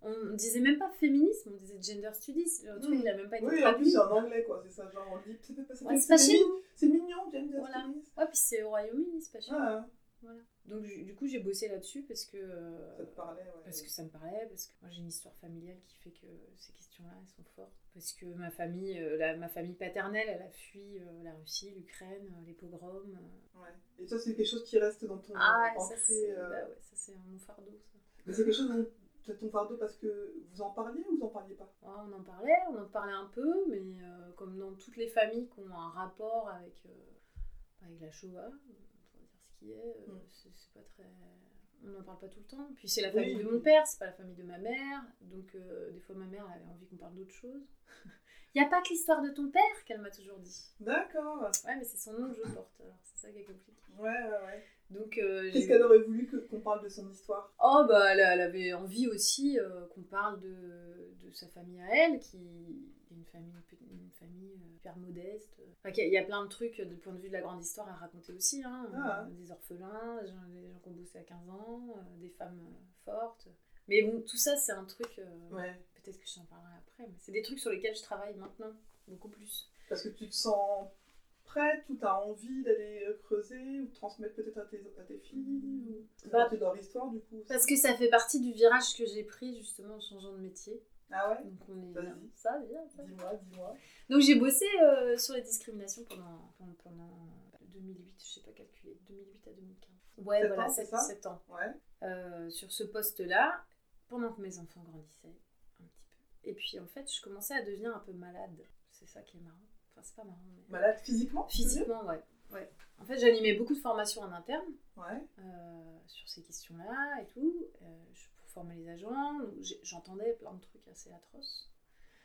On disait même pas féminisme, on disait gender studies. Le truc, Mm. il a même pas été Oui, en plus, c'est en anglais, quoi, c'est ça, genre, on dit... C'est pas- Ouais, pas chez mignon, nous. C'est mignon, gender Voilà. studies. Ouais, puis c'est au Royaume-Uni, c'est pas chez nous. Ah, Voilà. Donc, du coup, j'ai bossé là-dessus parce que, ça te parlait, ouais. parce que ça me parlait, parce que moi j'ai une histoire familiale qui fait que ces questions-là, elles sont fortes. Parce que ma famille, euh, la- ma famille paternelle, elle a fui euh, la Russie, l'Ukraine, euh, les pogroms. Ouais. Et ça, c'est quelque chose qui reste dans ton Ah, ça ancré, c'est euh, bah ouais, ça, c'est mon fardeau, ça. Mais c'est quelque chose dont ton fardeau parce que vous en parliez ou vous en parliez pas? Ouais, on en parlait, on en parlait un peu, mais euh, comme dans toutes les familles qui ont un rapport avec, euh, avec la Shoah, qui est, euh, Mm. c'est pas très. On n'en parle pas tout le temps. Puis c'est la Oui, famille de mon père, c'est pas la famille de ma mère, donc euh, des fois ma mère avait envie qu'on parle d'autre chose. Il [laughs] y a pas que l'histoire de ton père qu'elle m'a toujours dit. D'accord. Ouais, mais c'est son nom que je porte, alors c'est ça qui est compliqué. Ouais, ouais, ouais. Donc euh, Qu'est-ce qu'elle aurait voulu qu'on parle de son histoire? Oh bah elle, elle avait envie aussi euh, qu'on parle de, de sa famille à elle, qui est une famille, une famille euh, hyper modeste. Enfin, il y a plein de trucs du point de vue de la grande histoire à raconter aussi. Hein. Ah. Euh, Des orphelins, des gens, des gens qui ont bossé à 15 ans, des femmes fortes. Mais bon, tout ça c'est un truc, Ouais. peut-être que je t'en parlerai après, mais c'est des trucs sur lesquels je travaille maintenant, beaucoup plus. Parce que tu te sens prête ou t'as envie d'aller euh, creuser ou transmettre peut-être à tes, à tes filles ou... C'est Bah, partie de leur histoire du coup. Parce que ça fait partie du virage que j'ai pris justement en changeant de métier. Ah ouais? Donc on est bien. Ça, bien, ça. Dis-moi, dis-moi. Donc j'ai bossé euh, sur les discriminations pendant, pendant, pendant 2008, je sais pas calculer, 2008 à 2015. Ouais, Sept voilà, ans, c'est 7, ça ans. Ouais. Euh, sur ce poste-là, pendant que mes enfants grandissaient un petit peu. Et puis en fait, je commençais à devenir un peu malade. C'est ça qui est marrant. Enfin, c'est pas marrant, mais... Malade physiquement veux dire Physiquement, ouais. En fait, j'animais beaucoup de formations en interne Ouais. euh, sur ces questions-là et tout, euh, pour former les agents. J'entendais plein de trucs assez atroces.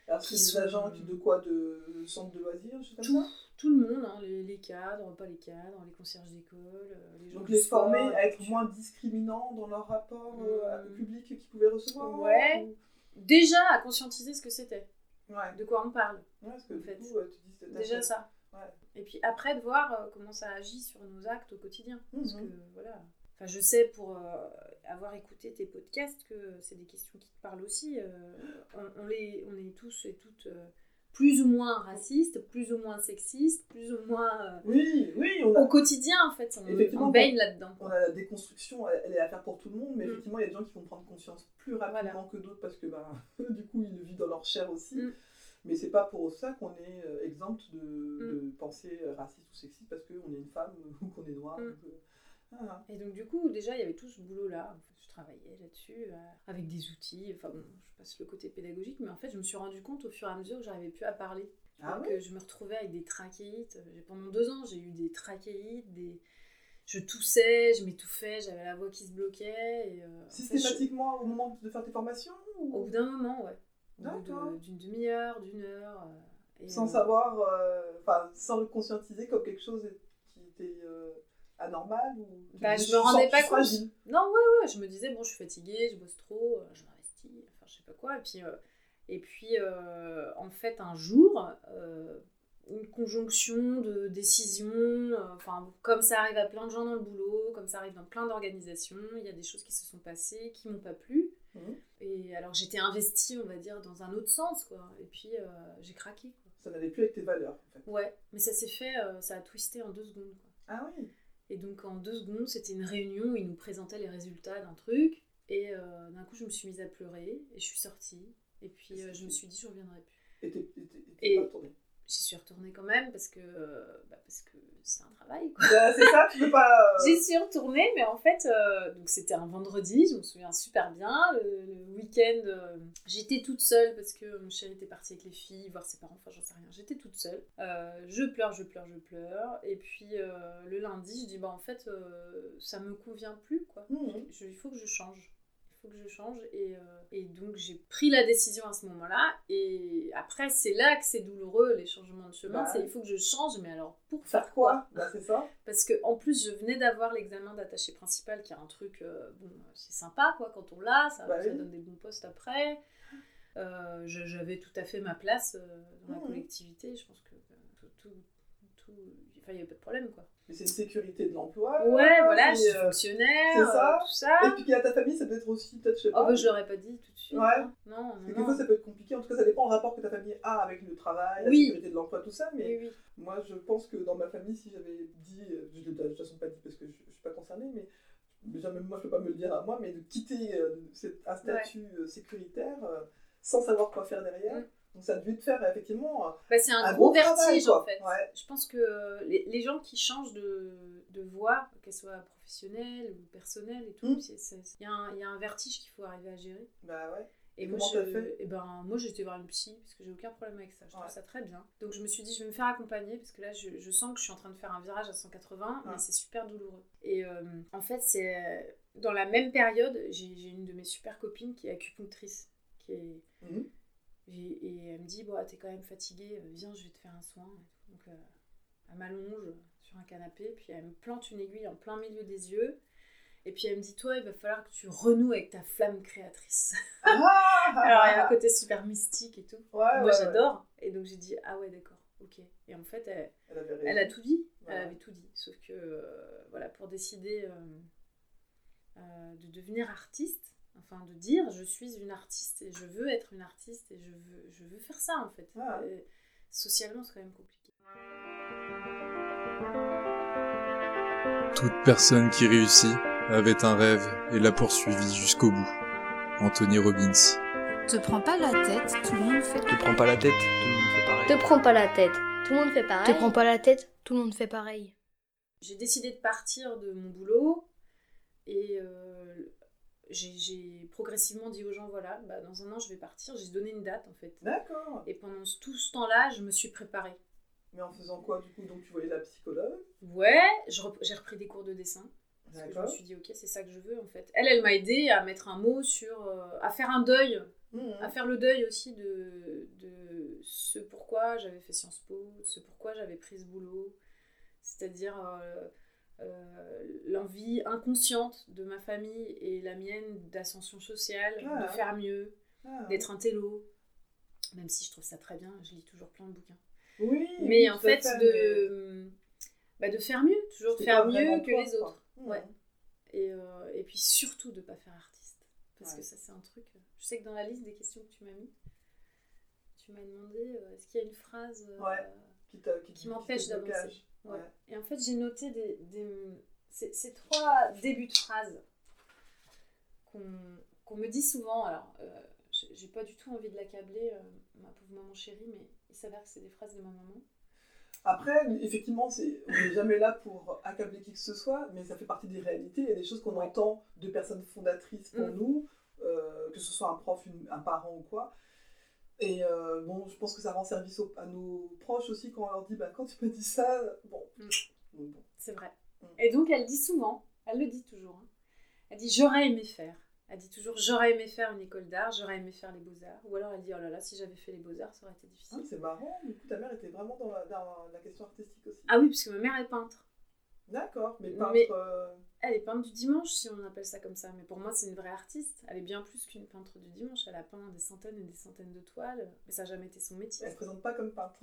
Alors, c'est des agents qui- de quoi De centres de loisirs, je sais pas Tout, ça tout le monde, hein, les, les cadres, pas les cadres, les concierges d'école, euh, les gens Donc les sport, former à être tu- moins discriminants dans leur rapport euh, au public qu'ils pouvaient recevoir Ouais. ou- Déjà à conscientiser ce que c'était, Ouais. de quoi on parle. Ouais, parce que En du fait. coup, euh, tu dis c'est Déjà ça. Et puis après de voir euh, comment ça agit sur nos actes au quotidien. Parce Mhm. que voilà. Enfin, je sais pour euh, avoir écouté tes podcasts que c'est des questions qui te parlent aussi. euh, on, on les, on est tous et toutes euh, plus ou moins racistes, plus ou moins sexistes, plus ou moins euh, Oui, oui, on au a, quotidien en fait. On, on baigne là-dedans. on a la déconstruction, elle, est à faire pour tout le monde, mais Mm. effectivement, il y a des gens qui vont prendre conscience plus rapidement que d'autres parce que bah, [laughs] du coup, ils le vivent dans leur chair aussi. Mm. Mais c'est pas pour ça qu'on est euh, exempt de, Mm. de racistes ou sexistes parce qu'on est une femme [laughs] ou qu'on est noir. Mm. donc, euh, voilà. Et donc, du coup, déjà, il y avait tout ce boulot-là. En fait, je travaillais là-dessus euh, avec des outils. Enfin, bon, je passe le côté pédagogique, mais en fait, je me suis rendu compte au fur et à mesure que j'arrivais plus à parler. Ah euh, je me retrouvais avec des trachéites. Pendant deux ans, j'ai eu des trachéites, des... je toussais, je m'étouffais, j'avais la voix qui se bloquait. Et, euh, en fait, je- Systématiquement au moment de faire tes formations ou- Au bout d'un moment, ouais. D'accord. de- d'une demi-heure, d'une heure. euh, et, sans euh, savoir, enfin, sans le conscientiser comme quelque chose qui était anormal ou Bah, je me rendais pas compte. Non, ouais, ouais, je me disais, bon, je suis fatiguée, je bosse trop, euh, je m'investis, enfin, je sais pas quoi. Et puis, euh, et puis euh, en fait, un jour, euh, une conjonction de décisions, enfin, comme ça arrive à plein de gens dans le boulot, comme ça arrive dans plein d'organisations, il y a des choses qui se sont passées, qui m'ont pas plu. Mhm. Et alors, j'étais investie, on va dire, dans un autre sens, quoi. Et puis, j'ai craqué, quoi. Ça n'allait plus avec tes valeurs. En fait. Ouais, mais ça s'est fait, ça a twisté en deux secondes, quoi. Ah oui? Et donc en deux secondes, c'était une réunion où ils nous présentaient les résultats d'un truc. Et euh, d'un coup, je me suis mise à pleurer et je suis sortie. Et puis euh, je me suis dit, je reviendrai plus. Et et et Et- pas. J'y suis retournée quand même parce que euh, bah, parce que c'est un travail. Quoi. C'est ça, tu peux pas. euh, [laughs] J'y suis retournée, mais en fait, euh, donc c'était un vendredi, je me souviens super bien. Le, le week-end, euh, j'étais toute seule parce que mon chéri était parti avec les filles, voir ses parents, enfin j'en sais rien. J'étais toute seule. Euh, je pleure, je pleure, je pleure. Et puis le lundi, je dis, bah en fait, ça me convient plus, quoi. mhm. Je- il faut que je change. Faut que je change. Et, euh, et donc, j'ai pris la décision à ce moment-là. Et après, c'est là que c'est douloureux, les changements de chemin. Bah c'est il faut que je change, mais alors pour Faire faire quoi Bah, c'est ça. Parce que en plus, je venais d'avoir l'examen d'attaché principal, qui est un truc, euh, bon, c'est sympa, quoi, quand on l'a, ça, Bah ça oui. donne des bons postes après. Euh, J'avais tout à fait ma place dans la Mhm. collectivité. Je pense que tout, tout, enfin, il n'y avait pas de problème, quoi. Mais c'est une sécurité de l'emploi. Ouais, voilà, je suis euh, fonctionnaire, c'est ça. euh, tout ça. Et puis qu'il y a ta famille, ça peut être aussi, peut-être, je sais Oh, pas. bah, je l'aurais pas dit tout de suite. Ouais. hein. Non, non, Parce que des non. fois, ça peut être compliqué. En tout cas, ça dépend du rapport que ta famille a avec le travail, la sécurité de l'emploi, tout ça. Mais Oui, oui. moi, je pense que dans ma famille, si j'avais dit, euh, je l'ai de toute façon pas dit parce que je, je suis pas concernée, mais déjà même moi, je peux pas me le dire à moi, mais de quitter euh, un statut euh, sécuritaire euh, sans savoir quoi faire derrière. Mm. Donc ça a dû te faire effectivement euh, Bah, c'est un, un gros, vertige en fait. Ouais. Je pense que les, les gens qui changent de, de voie, qu'elles soient professionnelles ou personnelles et tout, Mm. c'est- il y, a un- il y a un vertige qu'il faut arriver à gérer. bah ouais. Et Et moi, je, fait? et ben, moi, été voir une psy parce que j'ai aucun problème avec ça. Je trouve ça très bien. Donc, je me suis dit, je vais me faire accompagner parce que là, je, je sens que je suis en train de faire un virage à 180, Ouais. mais c'est super douloureux. Et euh, en fait, c'est dans la même période, j'ai une de mes super copines qui est acupunctrice, qui est Mhm. Et, et elle me dit, bon, t'es quand même fatiguée, euh, viens, je vais te faire un soin. Donc euh, elle m'allonge sur un canapé, puis elle me plante une aiguille en plein milieu des yeux. Et puis elle me dit, toi, il va falloir que tu renoues avec ta flamme créatrice. Ah [laughs] Alors il y a un côté super mystique et tout. Ouais, Moi ouais, ouais. j'adore. Et donc j'ai dit, ah ouais, d'accord, ok. Et en fait, elle, Elle a tout dit. Elle avait tout dit. Sauf que, euh, voilà, pour décider euh, euh, de devenir artiste, enfin de dire je suis une artiste et je veux être une artiste et je veux, je veux faire ça en fait. Ouais. Et socialement, c'est quand même compliqué. Toute personne qui réussit avait un rêve et l'a poursuivi jusqu'au bout. Anthony Robbins. Te prends pas la tête, tout le monde fait. Te prends pas la tête, tout le monde fait pareil. Te prends pas la tête. Tout le monde fait pareil. Te prends pas la tête, tout le monde fait pareil. J'ai décidé de partir de mon boulot et euh, j'ai- progressivement dit aux gens voilà, bah, dans un an je vais partir. J'ai donné une date en fait. D'accord. Et pendant tout ce temps-là, je me suis préparée. Mais en faisant quoi du coup? Donc tu voyais la psychologue? Ouais, rep- j'ai repris des cours de dessin. Parce que je me suis dit, ok, c'est ça que je veux en fait. Elle, elle m'a aidé à mettre un mot sur. euh, à faire un deuil, Mhm. à faire le deuil aussi de, de ce pourquoi j'avais fait Sciences Po, ce pourquoi j'avais pris ce boulot. C'est-à-dire euh, euh, l'envie inconsciente de ma famille et la mienne d'ascension sociale, Ah. de faire mieux, Ah. d'être un télo. Même si je trouve ça très bien, je lis toujours plein de bouquins. Oui. Mais en fait, de, bah, de faire mieux, toujours de faire mieux que toi, les autres. Ouais. Et, euh, et puis surtout de pas faire artiste. Parce Ouais. que ça, c'est un truc. euh, Je sais que dans la liste des questions que tu m'as mis, tu m'as demandé euh, est-ce qu'il y a une phrase Ouais. Qui, qui, qui m'empêche d'avancer. Blocage. Ouais. Ouais. Et en fait, j'ai noté des, des- ces, ces trois débuts de phrases qu'on qu'on me dit souvent. Alors, euh, j'ai pas du tout envie de l'accabler, euh, ma pauvre maman chérie, mais il s'avère que c'est des phrases de ma maman. Après, effectivement, on n'est jamais là pour accabler qui que ce soit, mais ça fait partie des réalités. Il y a des choses qu'on entend de personnes fondatrices pour Mm. nous, euh, que ce soit un prof, une- un parent ou quoi. Et euh, bon, je pense que ça rend service au- à nos proches aussi quand on leur dit bah, quand tu m'as dit ça, bon. Mm. Bon. C'est vrai. Mm. Et donc, elle dit souvent, elle le dit toujours, hein. elle dit j'aurais aimé faire. Elle dit toujours j'aurais aimé faire une école d'art, j'aurais aimé faire les beaux-arts. Ou alors elle dit oh là là, si j'avais fait les beaux-arts, ça aurait été Ah, difficile. c'est marrant, du coup ta mère était vraiment dans la, dans la question artistique aussi. Ah oui, parce que ma mère est peintre. D'accord, mais peintre. Mais- euh, Elle est peintre du dimanche, si on appelle ça comme ça. Mais pour moi, c'est une vraie artiste. Elle est bien plus qu'une peintre du dimanche. Elle a peint des centaines et des centaines de toiles. Mais ça n'a jamais été son métier. elle se présente pas comme peintre.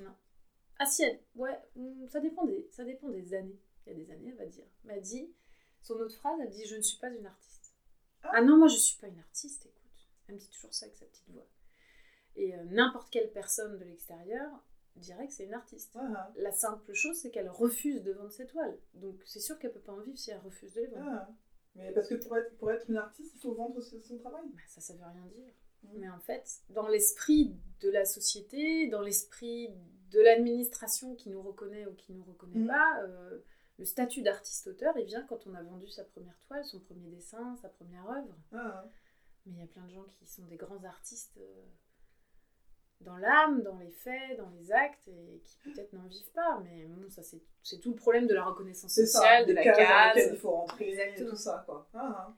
Ah si, elle, ouais, hum, ça dépend, des, ça dépend des années. Il y a des années, elle va dire. Mais elle dit, son autre phrase, elle dit, je ne suis pas une artiste. Ah. Ah, non, moi je suis pas une artiste, écoute. Elle me dit toujours ça avec sa petite voix. Et euh, n'importe quelle personne de l'extérieur dirait que c'est une artiste. Ah, La simple chose, c'est qu'elle refuse de vendre ses toiles. Donc c'est sûr qu'elle peut pas en vivre si elle refuse de les vendre. ah. Mais parce que pour être, pour être une artiste, il faut vendre son travail. Bah, ça, ça veut rien dire. Mm. Mais en fait, dans l'esprit de la société, dans l'esprit de l'administration qui nous reconnaît ou qui nous reconnaît Mm. pas, euh, le statut d'artiste-auteur, il vient quand on a vendu sa première toile, son premier dessin, sa première œuvre. Ah, Mais il y a plein de gens qui sont des grands artistes euh, dans l'âme, dans les faits, dans les actes, et qui peut-être n'en vivent pas. Mais bon, ça c'est tout le problème de la reconnaissance ça, sociale, de la dans case. lesquelles il faut rentrer, Exactement. tout ça, quoi. Ah, ah.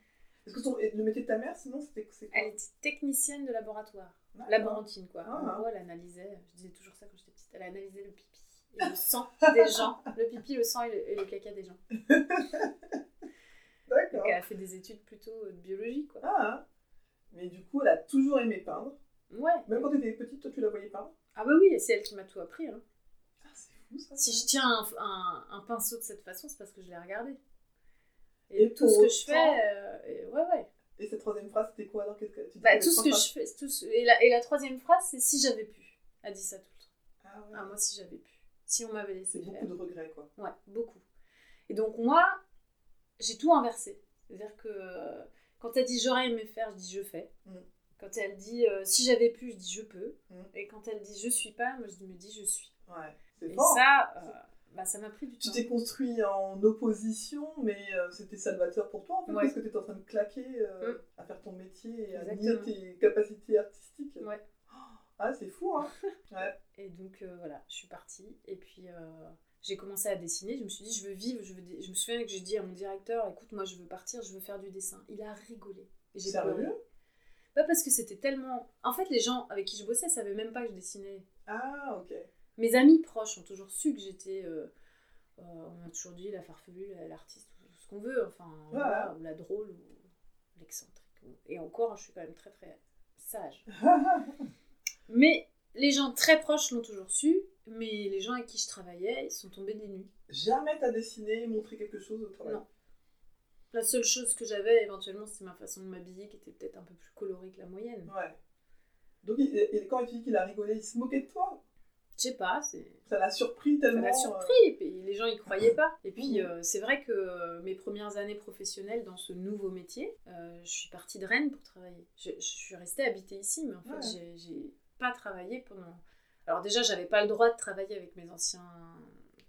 Est-ce que ton- le métier de ta mère, sinon, c'était quoi Elle était technicienne de laboratoire. Laborantine quoi. Ah. En gros, elle analysait, je disais toujours ça quand j'étais petite, elle analysait le pipi et le sang des [laughs] gens, le pipi, le sang et le, et le caca des gens. Donc D'accord. elle a fait des études plutôt euh, de biologie quoi. Ah. Mais du coup, elle a toujours aimé peindre. Ouais. Même quand tu étais petite, toi, tu la voyais peindre. Ah bah oui, c'est elle qui m'a tout appris. hein. Ah, c'est fou, ça. Si je tiens un, un- un pinceau de cette façon, c'est parce que je l'ai regardé. Et Et, tout ce que je fais, euh, et- ouais ouais. Et cette troisième phrase, c'était quoi alors? Qu'est-ce que tu Bah tout ce que je fais, tout ce- et, la, et la troisième phrase, c'est si j'avais pu. Elle dit ça tout le temps. Ah, ouais. Ah moi si j'avais pu. Si on m'avait laissé C'est beaucoup de regrets, quoi. Ouais, beaucoup. Et donc moi, j'ai tout inversé. C'est-à-dire que euh, quand elle dit j'aurais aimé faire, je dis je fais. Mm. Quand elle dit euh, si j'avais pu, je dis je peux. Mm. Et quand elle dit je suis pas, moi je me dis je suis. Ouais, c'est Et ça, euh, bah, ça m'a pris du Tu temps. t'es construit en opposition, mais euh, c'était salvateur pour toi, en fait, Ouais. parce que tu étais en train de claquer Mm. à faire ton métier et à nier tes capacités artistiques. Ouais. Ah, c'est fou, hein [laughs] Ouais. Et donc voilà, je suis partie. Et puis j'ai commencé à dessiner. Je me suis dit je veux vivre. Je, veux je me souviens que j'ai dit à mon directeur écoute, moi je veux partir, je veux faire du dessin. Il a rigolé. Sérieux? pleuré. Pas parce que c'était tellement. En fait, les gens avec qui je bossais savaient même pas que je dessinais. Ah, ok. Mes amis proches ont toujours su que j'étais. euh, euh, on m'a toujours dit la farfelue, la- l'artiste, ou ce qu'on veut, enfin, Ouais. voilà, ou la drôle, ou l'excentrique. Et encore, je suis quand même très très sage. [laughs] Mais les gens très proches l'ont toujours su, mais les gens avec qui je travaillais, ils sont tombés des nues. Jamais t'as dessiné, montré quelque chose au travail Non. La seule chose que j'avais éventuellement, c'était ma façon de m'habiller qui était peut-être un peu plus colorée que la moyenne. Ouais. Donc, il- et quand tu dis qu'il a rigolé, il se moquait de toi? Je sais pas. Ça l'a surpris Ça tellement. m'a euh, surpris, et puis les gens y croyaient pas. Et puis euh, c'est vrai que euh, mes premières années professionnelles dans ce nouveau métier, euh, je suis partie de Rennes pour travailler. Je, je suis restée habiter ici, mais en fait Ouais. j'ai pas travaillé pendant. Alors déjà j'avais pas le droit de travailler avec mes anciens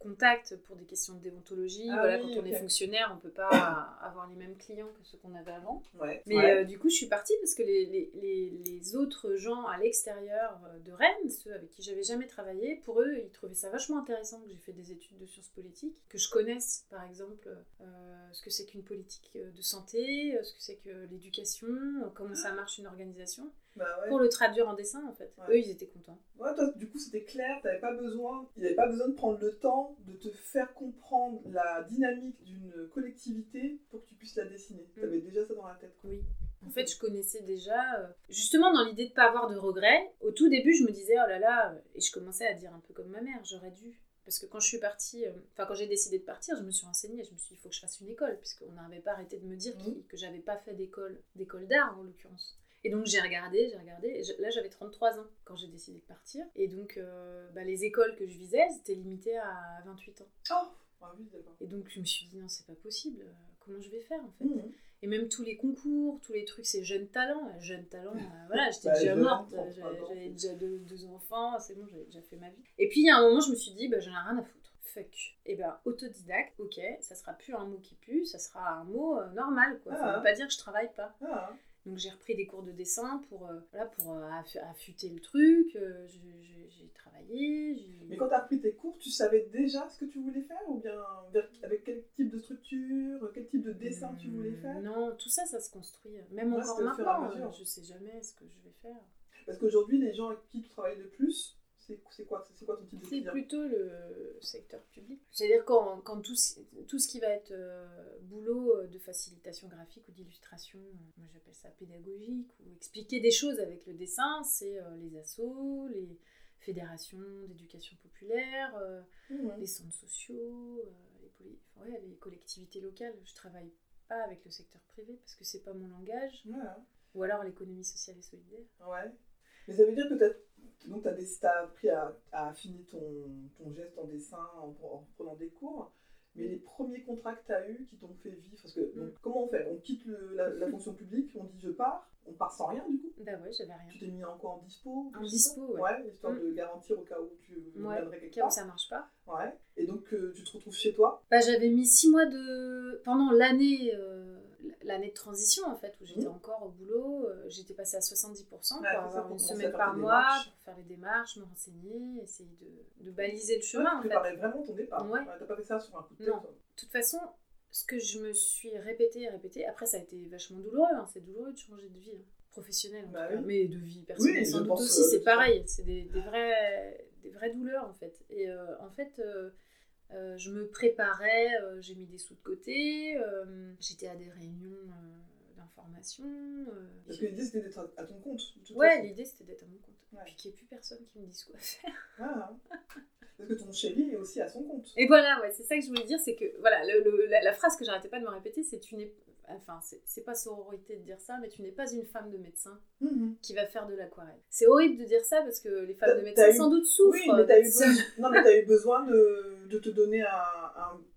contact pour des questions de déontologie. Ah voilà, oui, quand on est fonctionnaire, on peut pas [coughs] avoir les mêmes clients que ceux qu'on avait avant. Ouais. Mais Ouais. euh, du coup, je suis partie parce que les, les, les, les autres gens à l'extérieur euh, de Rennes, ceux avec qui j'avais jamais travaillé, pour eux, ils trouvaient ça vachement intéressant que j'ai fait des études de sciences politiques, que je connaisse, par exemple, euh, ce que c'est qu'une politique de santé, ce que c'est que l'éducation, comment ça marche une organisation, Bah ouais. pour le traduire en dessin, en fait. Ouais. Eux, ils étaient contents. Ouais, toi, du coup, c'était clair, t'avais pas besoin, il n'y avait pas besoin de prendre le temps de te faire comprendre la dynamique d'une collectivité pour que tu puisses la dessiner. Mm. T'avais déjà ça dans la tête. quoi. Oui. En fait, je connaissais déjà, euh, justement dans l'idée de pas avoir de regrets, au tout début, je me disais, oh là là, euh, et je commençais à dire un peu comme ma mère, j'aurais dû. Parce que quand je suis partie, euh, enfin quand j'ai décidé de partir, je me suis renseignée, je me suis dit, il faut que je fasse une école, puisqu'on n'avait pas arrêté de me dire qu'il- Mhm. que j'avais pas fait d'école, d'école d'art en l'occurrence. Et donc j'ai regardé, j'ai regardé, je- là j'avais 33 ans quand j'ai décidé de partir. Et donc euh, bah, les écoles que je visais, c'était limité à 28 ans. Oh Ah oui, d'accord. Et donc je me suis dit, non, c'est pas possible, euh, comment je vais faire en fait Mhm. et même tous les concours, tous les trucs, c'est jeunes talents. euh, Jeunes talents, euh, [laughs] voilà, j'étais Bah, déjà morte, 33 j'avais déjà deux, deux enfants, c'est bon, j'avais déjà fait ma vie. Et puis il y a un moment, je me suis dit, bah, j'en ai rien à foutre. Fuck. Et ben, autodidacte, ok, ça sera plus un mot qui pue, ça sera un mot euh, normal, quoi. Ça Ah. veut pas dire que je travaille pas. Ah, Donc j'ai repris des cours de dessin pour, euh, voilà, pour euh, aff- affûter le truc, euh, j'ai travaillé. Mais quand t'as pris tes cours, tu savais déjà ce que tu voulais faire Ou bien avec quel type de structure, quel type de dessin tu voulais faire? Non, tout ça, ça se construit. Même Ouais, encore maintenant, je sais jamais ce que je vais faire. Parce qu'aujourd'hui, les gens avec qui tu travailles le plus, c'est quoi, c'est quoi ton type de C'est plutôt le secteur public. C'est-à-dire quand, quand tout, ce- tout ce qui va être euh, boulot euh, de facilitation graphique ou d'illustration, euh, moi j'appelle ça pédagogique, ou expliquer des choses avec le dessin, c'est euh, les assos, les fédérations d'éducation populaire, euh, Mhm. les centres sociaux, les, poli- ouais, les collectivités locales. Je travaille pas avec le secteur privé parce que c'est pas mon langage, Ouais, ou alors l'économie sociale et solidaire. ouais. Mais ça veut dire que donc t'as des- t'as appris à, à affiner ton, ton geste en dessin en, en prenant des cours. Mais les premiers contrats que tu as eus qui t'ont fait vivre, parce que donc, Mm. comment on fait? On quitte le- la, la fonction publique, on dit je pars, on part sans rien du coup? Bah ouais, j'avais rien. Tu t'es mis en dispo? En tout ça dispo, ouais. histoire Mm. de garantir au cas où tu Ouais, quelque Au cas où ça marche pas. Ouais. Et donc euh, tu te retrouves chez toi? Bah, j'avais mis six mois de. Pendant l'année euh, l'année de transition, en fait, où j'étais Mhm. encore au boulot, euh, j'étais passée à 70% Ouais, c'est pour avoir pour une semaine par mois, démarches. pour faire les démarches, me renseigner, essayer de, de baliser le Ouais, chemin, tu en fait. vraiment ton départ. Ouais. T'as pas fait ça sur un coup de tête. Non. De toute façon, ce que je me suis répété et répété, après, ça a été vachement douloureux, hein, c'est douloureux de changer de vie. hein, Professionnelle, en Bah tout cas. oui. mais de vie personnelle Oui, sans doute aussi, euh, c'est pareil, c'est des, des, vrais, des vraies douleurs en fait. Et euh, en fait, euh, je me préparais, euh, j'ai mis des sous de côté, euh, j'étais à des réunions d'information. Parce que l'idée c'était d'être à, ton compte. de toute Ouais, l'idée c'était d'être à mon compte. Ouais. Puis qu'il n'y ait plus personne qui me dise quoi faire. Ah. Parce que ton chéri est aussi à son compte. Et voilà, ouais, c'est ça que je voulais dire, c'est que voilà, le- le- la, la phrase que j'arrêtais pas de me répéter, c'est tu n'es. Enfin, c'est pas sororité de dire ça, mais tu n'es pas une femme de médecin Mhm. qui va faire de l'aquarelle. C'est horrible de dire ça parce que les femmes de eu- sans doute souffrent. Oui, mais t'as eu, eu besoin de, de te donner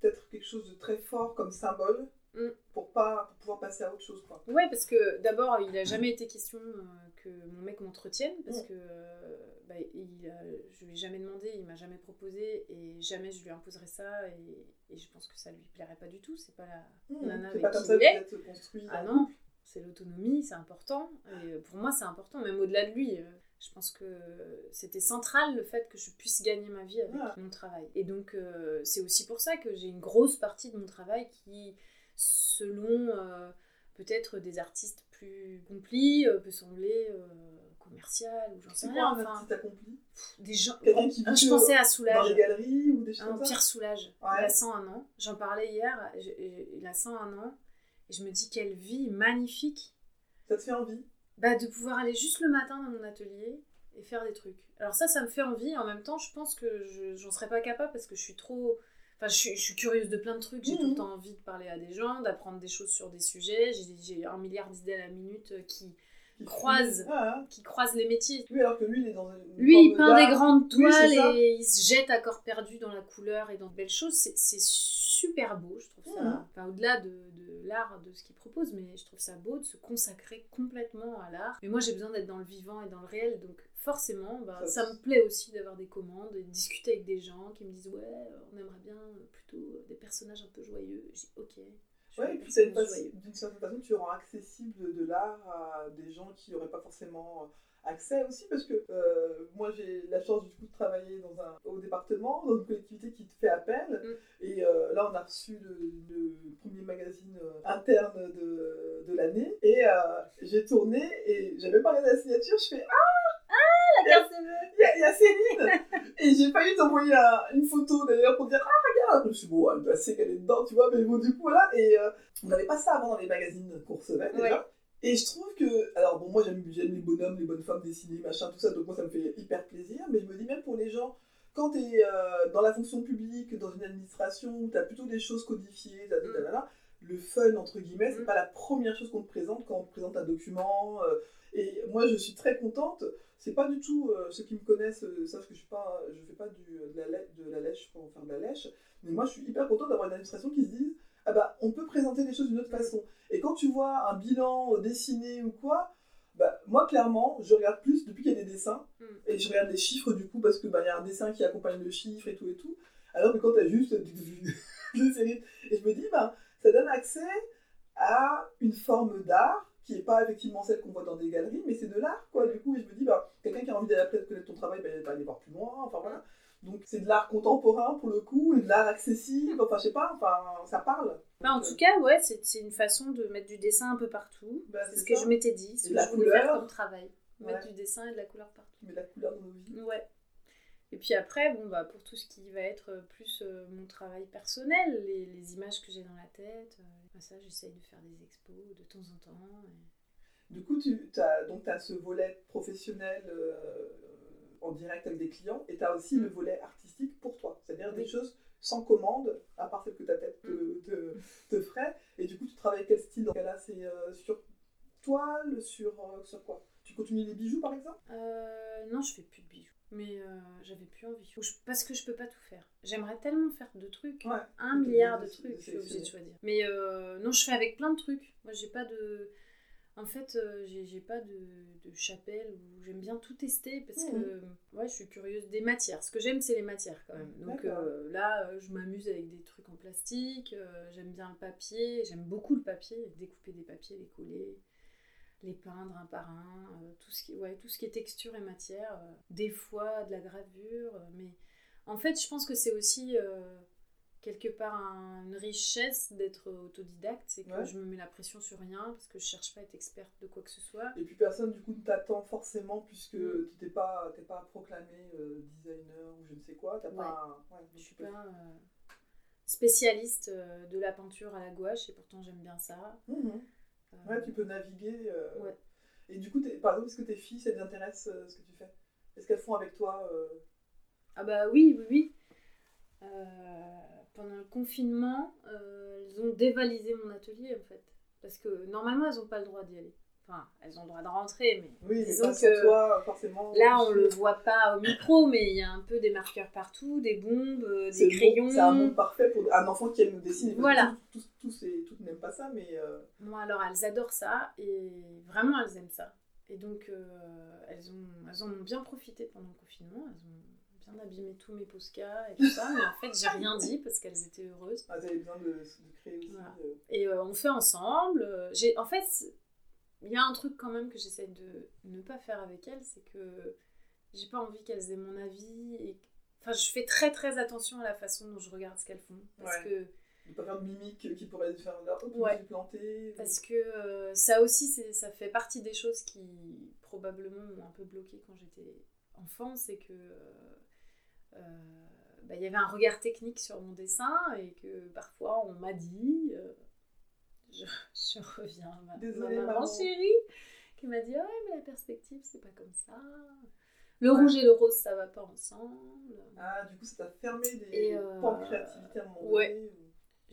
peut-être quelque chose de très fort comme symbole Mm. pour pas pour pouvoir passer à autre chose quoi. Ouais, parce que d'abord, il a jamais été question euh, que mon mec m'entretienne, parce Mm. que euh, bah, il, a- je lui ai jamais demandé, il m'a jamais proposé, et jamais je lui imposerai ça, et, et je pense que ça lui plairait pas du tout. C'est pas la Mhm. nana avec pas comme qui ça il est. Ah en non, c'est l'autonomie, c'est important. Et euh, pour moi, c'est important, même au-delà de lui. euh, Je pense que c'était central le fait que je puisse gagner ma vie avec Ouais. mon travail. Et donc, euh, c'est aussi pour ça que j'ai une grosse partie de mon travail qui, selon euh, peut-être des artistes plus complis, euh, peut sembler euh, commercial ou j'en sais rien. quoi Enfin, accompli des gens. Qui je pensais à Dans Soulage. les galeries ou des choses Un comme ça Pierre Soulage, Ouais. il a 101 ans. J'en parlais hier, je- je- il a 101 ans. Et je me dis quelle vie magnifique Ça te fait envie bah, de pouvoir aller juste le matin dans mon atelier et faire des trucs. Alors ça, ça me fait envie. En même temps, je pense que je j'en serais pas capable parce que je suis trop... Enfin, je suis, je suis curieuse de plein de trucs. J'ai Mhm. tout le temps envie de parler à des gens, d'apprendre des choses sur des sujets. J'ai- un milliard d'idées à la minute qui, qui Croise. fuit. Ah, qui croisent les métiers. Oui, alors que lui, il est dans une. Lui, il peint des grandes toiles et il se jette à corps perdu dans la couleur et dans de belles choses. C'est super beau, je trouve ça. Mhm. Enfin, au-delà de, de l'art, de ce qu'il propose, mais je trouve ça beau de se consacrer complètement à l'art. Mais moi, j'ai besoin d'être dans le vivant et dans le réel, donc forcément, bah, Ça- ça me plaît aussi d'avoir des commandes et de discuter avec des gens qui me disent ouais, on aimerait bien plutôt des personnages un peu joyeux. Je dis ok. Ouais, et puis d'une certaine façon, tu rends accessible de l'art à des gens qui n'auraient pas forcément accès aussi, parce que euh, moi j'ai la chance du coup de travailler dans un, au département, dans une collectivité qui te fait appel, Mm. et euh, là on a reçu le, le premier magazine euh, interne de, de l'année, et euh, j'ai tourné, et j'avais pas regardé la signature, je fais Ah La carte de il y, a- il y a Céline. Et j'ai failli t'envoyer un- une photo d'ailleurs pour dire Ah, Je me suis dit, bon, elle doit qu'elle est dedans, tu vois, mais bon, du coup, voilà. Et euh, on n'avait pas ça avant dans les magazines recevait déjà. Ouais. Et je trouve que. Alors, bon, moi, j'aime les bonhommes, les bonnes femmes dessinés, machin, tout ça, donc moi, ça me fait hyper plaisir. Mais je me dis, même pour les gens, quand tu es dans la fonction publique, dans une administration, où tu as plutôt des choses codifiées, ta- ta- ta, le fun, entre guillemets, c'est Mm. pas la première chose qu'on te présente quand on te présente un document. euh, et moi, je suis très contente. C'est pas du tout, euh, ceux qui me connaissent euh, savent que je suis pas, je fais pas du, de, la lè- de la lèche pour faire de la lèche. Mais moi, je suis hyper contente d'avoir une administration qui se dise ah bah, on peut présenter les choses d'une autre façon. Et quand tu vois un bilan euh, dessiné ou quoi, bah, moi, clairement, je regarde plus depuis qu'il y a des dessins. Mm. Et je regarde les chiffres du coup, parce qu'il bah, y a un dessin qui accompagne le chiffre et tout et tout. Alors que quand tu as juste des séries. Et je me dis, bah, ça donne accès à une forme d'art qui n'est pas effectivement celle qu'on voit dans des galeries, mais c'est de l'art, quoi. Du coup, et je me dis, bah, quelqu'un qui a envie d'aller peut-être connaître ton travail, bah, il va aller voir plus loin, enfin voilà. Donc c'est de l'art contemporain pour le coup, et de l'art accessible, enfin je sais pas, enfin ça parle. Bah, en Donc, tout cas, ouais, c'est c'est une façon de mettre du dessin un peu partout. Bah, c'est c'est ce que je m'étais dit, ce que de la je voulais faire couleur. comme travail. Mettre Ouais. du dessin et de la couleur partout. mets la couleur dans nos vies. Ouais. Et puis après, bon, bah, pour tout ce qui va être euh, plus euh, mon travail personnel, les, les images que j'ai dans la tête, euh, ça, j'essaye de faire des expos de temps en temps. et- Du coup, tu as, donc, as ce volet professionnel euh, en direct avec des clients, et tu as aussi le volet artistique pour toi, c'est-à-dire des choses sans commande, à part celles que ta tête te, te, te ferait. Et du coup, tu travailles quel style? Dans cas-là C'est euh, sur toile, sur, euh, sur quoi? Tu continues les bijoux par exemple? Euh, non, je fais plus de bijoux. Mais euh, j'avais plus envie. Parce que je peux pas tout faire. J'aimerais tellement faire de trucs. Ouais. Un milliard de- trucs, je suis obligée de choisir. Mais euh, non, je fais avec plein de trucs. Moi, j'ai pas de. En fait, euh, j'ai pas de, de chapelle où j'aime bien tout tester parce que ouais, je suis curieuse des matières. Ce que j'aime, c'est les matières quand même. Donc euh, là, je m'amuse avec des trucs en plastique. j'aime bien le papier. J'aime beaucoup le papier. Découper des papiers, les coller, les peindre un par un. euh, tout, ce qui, ouais, tout ce qui est texture et matière. euh, des fois, de la gravure. euh, mais en fait, je pense que c'est aussi. quelque part un- une richesse d'être autodidacte, c'est que Ouais. je me mets la pression sur rien parce que je cherche pas à être experte de quoi que ce soit. Et puis personne du coup ne t'attend forcément puisque Mm. tu t'es pas, t'es pas proclamé designer ou je ne sais quoi. T'as Ouais. pas. un- Je suis pas spécialiste de la peinture à la gouache et pourtant j'aime bien ça. Mhm. Euh, Ouais, tu peux naviguer. euh, Ouais. Et du coup, t'es- par exemple, est-ce que tes filles, ça les intéresse euh, ce que tu fais? Est-ce qu'elles font avec toi euh, Ah bah oui, oui, oui. Pendant le confinement, elles ont dévalisé mon atelier en fait. Parce que normalement, elles n'ont pas le droit d'y aller. Enfin, elles ont le droit de rentrer, mais Oui, mais disons sans que toi, forcément. là, on le voit pas au micro, mais il y a un peu des marqueurs partout, des bombes, euh, des crayons. C'est un monde parfait pour un enfant qui aime le dessiner. Voilà. Tous, tous, toutes n'aiment pas ça, mais. euh, Moi, alors, elles adorent ça et vraiment, elles aiment ça. Et donc, euh, elles, ont, elles en ont bien profité pendant le confinement. Elles ont bien abîmé tous mes poscas et tout ça. mais en fait, j'ai rien dit parce qu'elles étaient heureuses. ah, t'avais besoin de, de créer aussi. Voilà. euh, Et euh, on fait ensemble. J'ai, en fait, il y a un truc quand même que j'essaie de ne pas faire avec elles, c'est que j'ai pas envie qu'elles aient mon avis. Et... Enfin, je fais très très attention à la façon dont je regarde ce qu'elles font. Parce Ouais. que pas faire de mimiques qui pourraient faire oh, tu Ouais. Parce que euh, ça aussi, ça fait partie des choses qui probablement m'ont un peu bloqué quand j'étais enfant, c'est que euh, euh, bah, il y avait un regard technique sur mon dessin et que parfois on m'a dit, je, je reviens à ma, Désolée, ma maman, maman. chérie, qui m'a dit ouais mais la perspective c'est pas comme ça, le rouge et le rose ça va pas ensemble. Ah, du coup, ça t'a fermé des euh, pans de créativité à moment ouais. ou-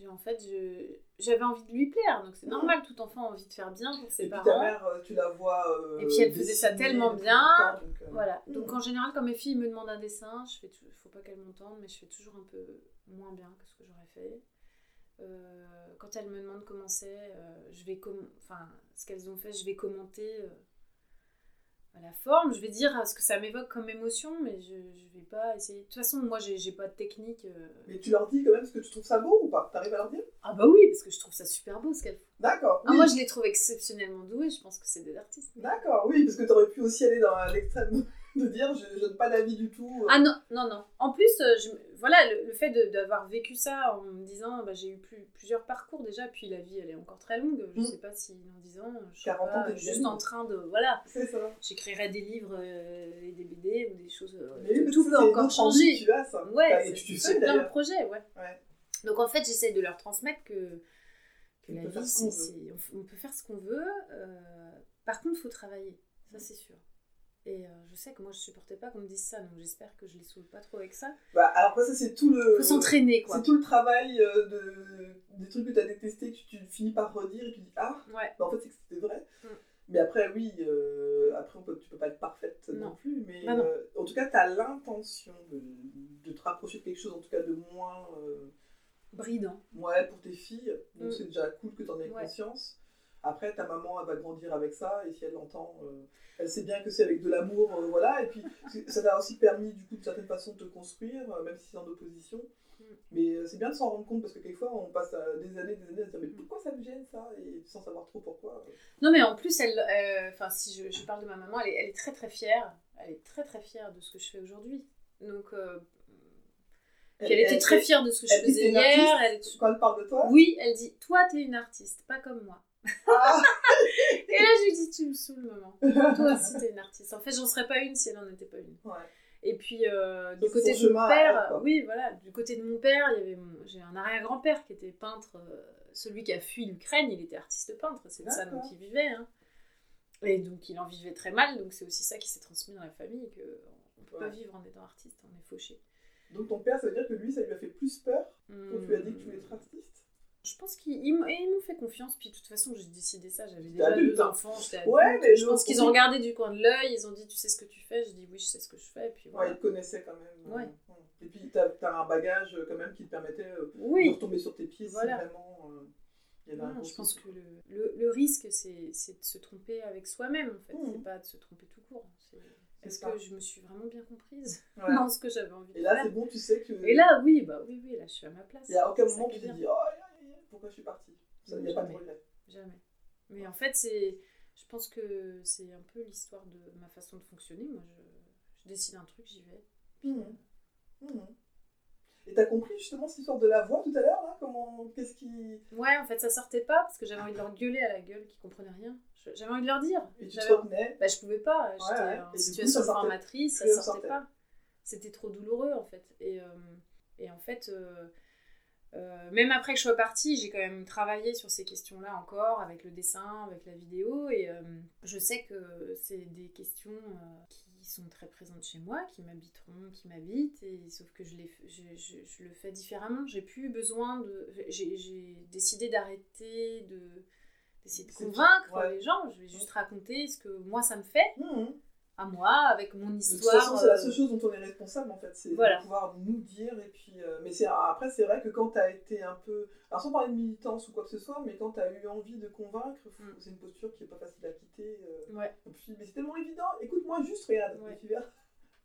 En fait, je- j'avais envie de lui plaire, donc c'est Mhm. normal, tout enfant a envie de faire bien pour ses Et puis parents. ta mère, euh, tu la vois. euh, Et puis elle faisait ça tellement bien. donc, euh, Voilà. Mhm. Donc en général, quand mes filles me demandent un dessin, je fais faut pas qu'elles m'entendent, mais je fais toujours un peu moins bien que ce que j'aurais fait. Euh, quand elles me demandent comment c'est, euh, je vais com- enfin ce qu'elles ont fait, je vais commenter euh, la forme. Je vais dire ce que ça m'évoque comme émotion, mais je, je vais pas essayer. De toute façon, moi, j'ai pas de technique. Mais tu leur dis quand même ce que tu trouves ça beau ou pas? T'arrives à leur dire? Ah bah oui, parce que je trouve ça super beau ce qu'elles font. D'accord. Ah, moi, je les trouve exceptionnellement douées. Je pense que c'est des artistes. D'accord, oui, parce que t'aurais pu aussi aller dans l'extrême [laughs] de dire je, je donne pas d'avis du tout. Ah non, non, non. En plus, je, voilà, le, le fait de- d'avoir vécu ça en me disant, bah, j'ai eu plus- plusieurs parcours déjà, puis la vie, elle est encore très longue. Je Mm. sais pas si dans 10 ans, je serai 40 ans, pas t'es juste en train de, voilà, C'est ça. j'écrirai des livres euh, et des BD ou des choses. euh, Mais tout peut encore changer. Tu as ça. Ouais, c'est- plein de projets, ouais. Ouais. Donc en fait, j'essaie de leur transmettre que, la vie, on, on peut faire ce qu'on veut. euh, par contre, il faut travailler. Ça, c'est sûr. Et euh, je sais que moi, je supportais pas qu'on me dise ça, donc j'espère que je les saoule pas trop avec ça. Bah, alors après, ça, c'est tout le. Faut s'entraîner, quoi. C'est tout le travail euh, de... des trucs que tu as détestés que tu finis par redire et tu dis Ah, Ouais. bah, en fait, c'est que c'était vrai. Mm. Mais après, oui, euh, après, on peut, tu peux pas être parfaite non, Non. plus. Mais Bah non. en tout cas, tu as l'intention de, de te rapprocher de quelque chose, en tout cas de moins. Bridant. Ouais, pour tes filles. Donc Mm. c'est déjà cool que tu en aies Ouais. conscience. Après, ta maman, elle va grandir avec ça, et si elle l'entend, euh, elle sait bien que c'est avec de l'amour, euh, voilà. Et puis, ça t'a aussi permis, du coup, de certaine façon, de te construire, euh, même si c'est en opposition. Mm. Mais c'est bien de s'en rendre compte, parce que quelquefois, on passe des années, des années à se dire, mais pourquoi ça me gêne, ça Et sans savoir trop pourquoi. Non, mais en plus, elle, enfin, si je, je parle de ma maman, elle est, elle est très très fière. Elle est très très fière de ce que je fais aujourd'hui. Donc, elle, était très fière de ce que je faisais hier. artiste, Elle, Quand elle parle de toi? Oui, elle dit, toi, t'es une artiste, pas comme moi. Ah Et là, je lui dis, tu me saoules, maman. Toi aussi, t'es une artiste. En fait, j'en serais pas une si elle en était pas une. Ouais. Et puis, euh, du côté de mon père, elle, oui, voilà, du côté de mon père, il y avait j'ai un arrière-grand-père qui était peintre, euh, celui qui a fui l'Ukraine, il était artiste peintre, c'est de ça dont il vivait. hein. Et donc, il en vivait très mal, donc c'est aussi ça qui s'est transmis dans la famille, que on peut pas vivre en étant artiste, on est fauché. Donc ton père, ça veut dire que lui, ça lui a fait plus peur quand tu lui as dit que tu voulais être artiste? Je pense qu'ils ils ils m'ont fait confiance, puis de toute façon, j'ai décidé ça, j'avais déjà adulte, deux hein. enfants, j'étais Ouais, mais je pense qu'ils ont regardé du coin de l'œil, ils ont dit, tu sais ce que tu fais, j'ai dit, oui, je sais ce que je fais, et puis Ouais, voilà. il te connaissait quand même. Ouais. euh, Et puis, t'as as un bagage euh, quand même qui te permettait euh, de retomber sur tes pieds Voilà. si vraiment euh, il y avait un je pense que le, le, le risque, c'est de se tromper avec soi-même, en fait. Mhm. C'est pas de se tromper tout court. Est-ce que je me suis vraiment bien comprise [laughs] Ouais. dans ce que j'avais envie de Et là, faire c'est bon, tu sais que. Et là, oui, bah oui, oui, là, je suis à ma place. il n'y a aucun moment qui tu te dis Oh, pourquoi je suis partie Il n'y a pas de Jamais. regret. Jamais. Mais en fait, c'est... Je pense que c'est un peu l'histoire de ma façon de fonctionner. Moi, je, je décide un truc, j'y vais. Mhm. Mhm. Et t'as compris justement cette histoire de la voix tout à l'heure là? Comment. Qu'est-ce qui. Ouais, en fait, ça sortait pas parce que j'avais envie de leur gueuler à la gueule qui comprenaient rien. J'avais envie de leur dire. Et tu te Bah, je pouvais pas. J'étais ouais. en coup, situation ça sortait formatrice, ça sortait sortait. pas. C'était trop douloureux, en fait. Et, euh, et en fait, euh, euh, même après que je sois partie, j'ai quand même travaillé sur ces questions-là encore, avec le dessin, avec la vidéo. Et euh, je sais que c'est des questions euh, qui sont très présentes chez moi, qui m'habiteront, qui m'habitent. Et sauf que je, les, f- je, je- je le fais différemment. J'ai plus besoin de. J'ai décidé d'arrêter de d'essayer de convaincre ouais. les gens. Je vais juste raconter ce que moi ça me fait Mhm. À moi, avec mon De toute histoire. façon, c'est la euh, seule chose dont on est responsable en fait, c'est Voilà. de pouvoir nous dire. Et puis, euh, mais après, c'est vrai que quand tu as été un peu, alors sans parler de militance ou quoi que ce soit, mais quand tu as eu envie de convaincre, Mm. c'est une posture qui est pas facile à quitter. euh. Ouais. Puis, mais c'est tellement évident. Écoute-moi juste, regarde, Ouais. et tu verras.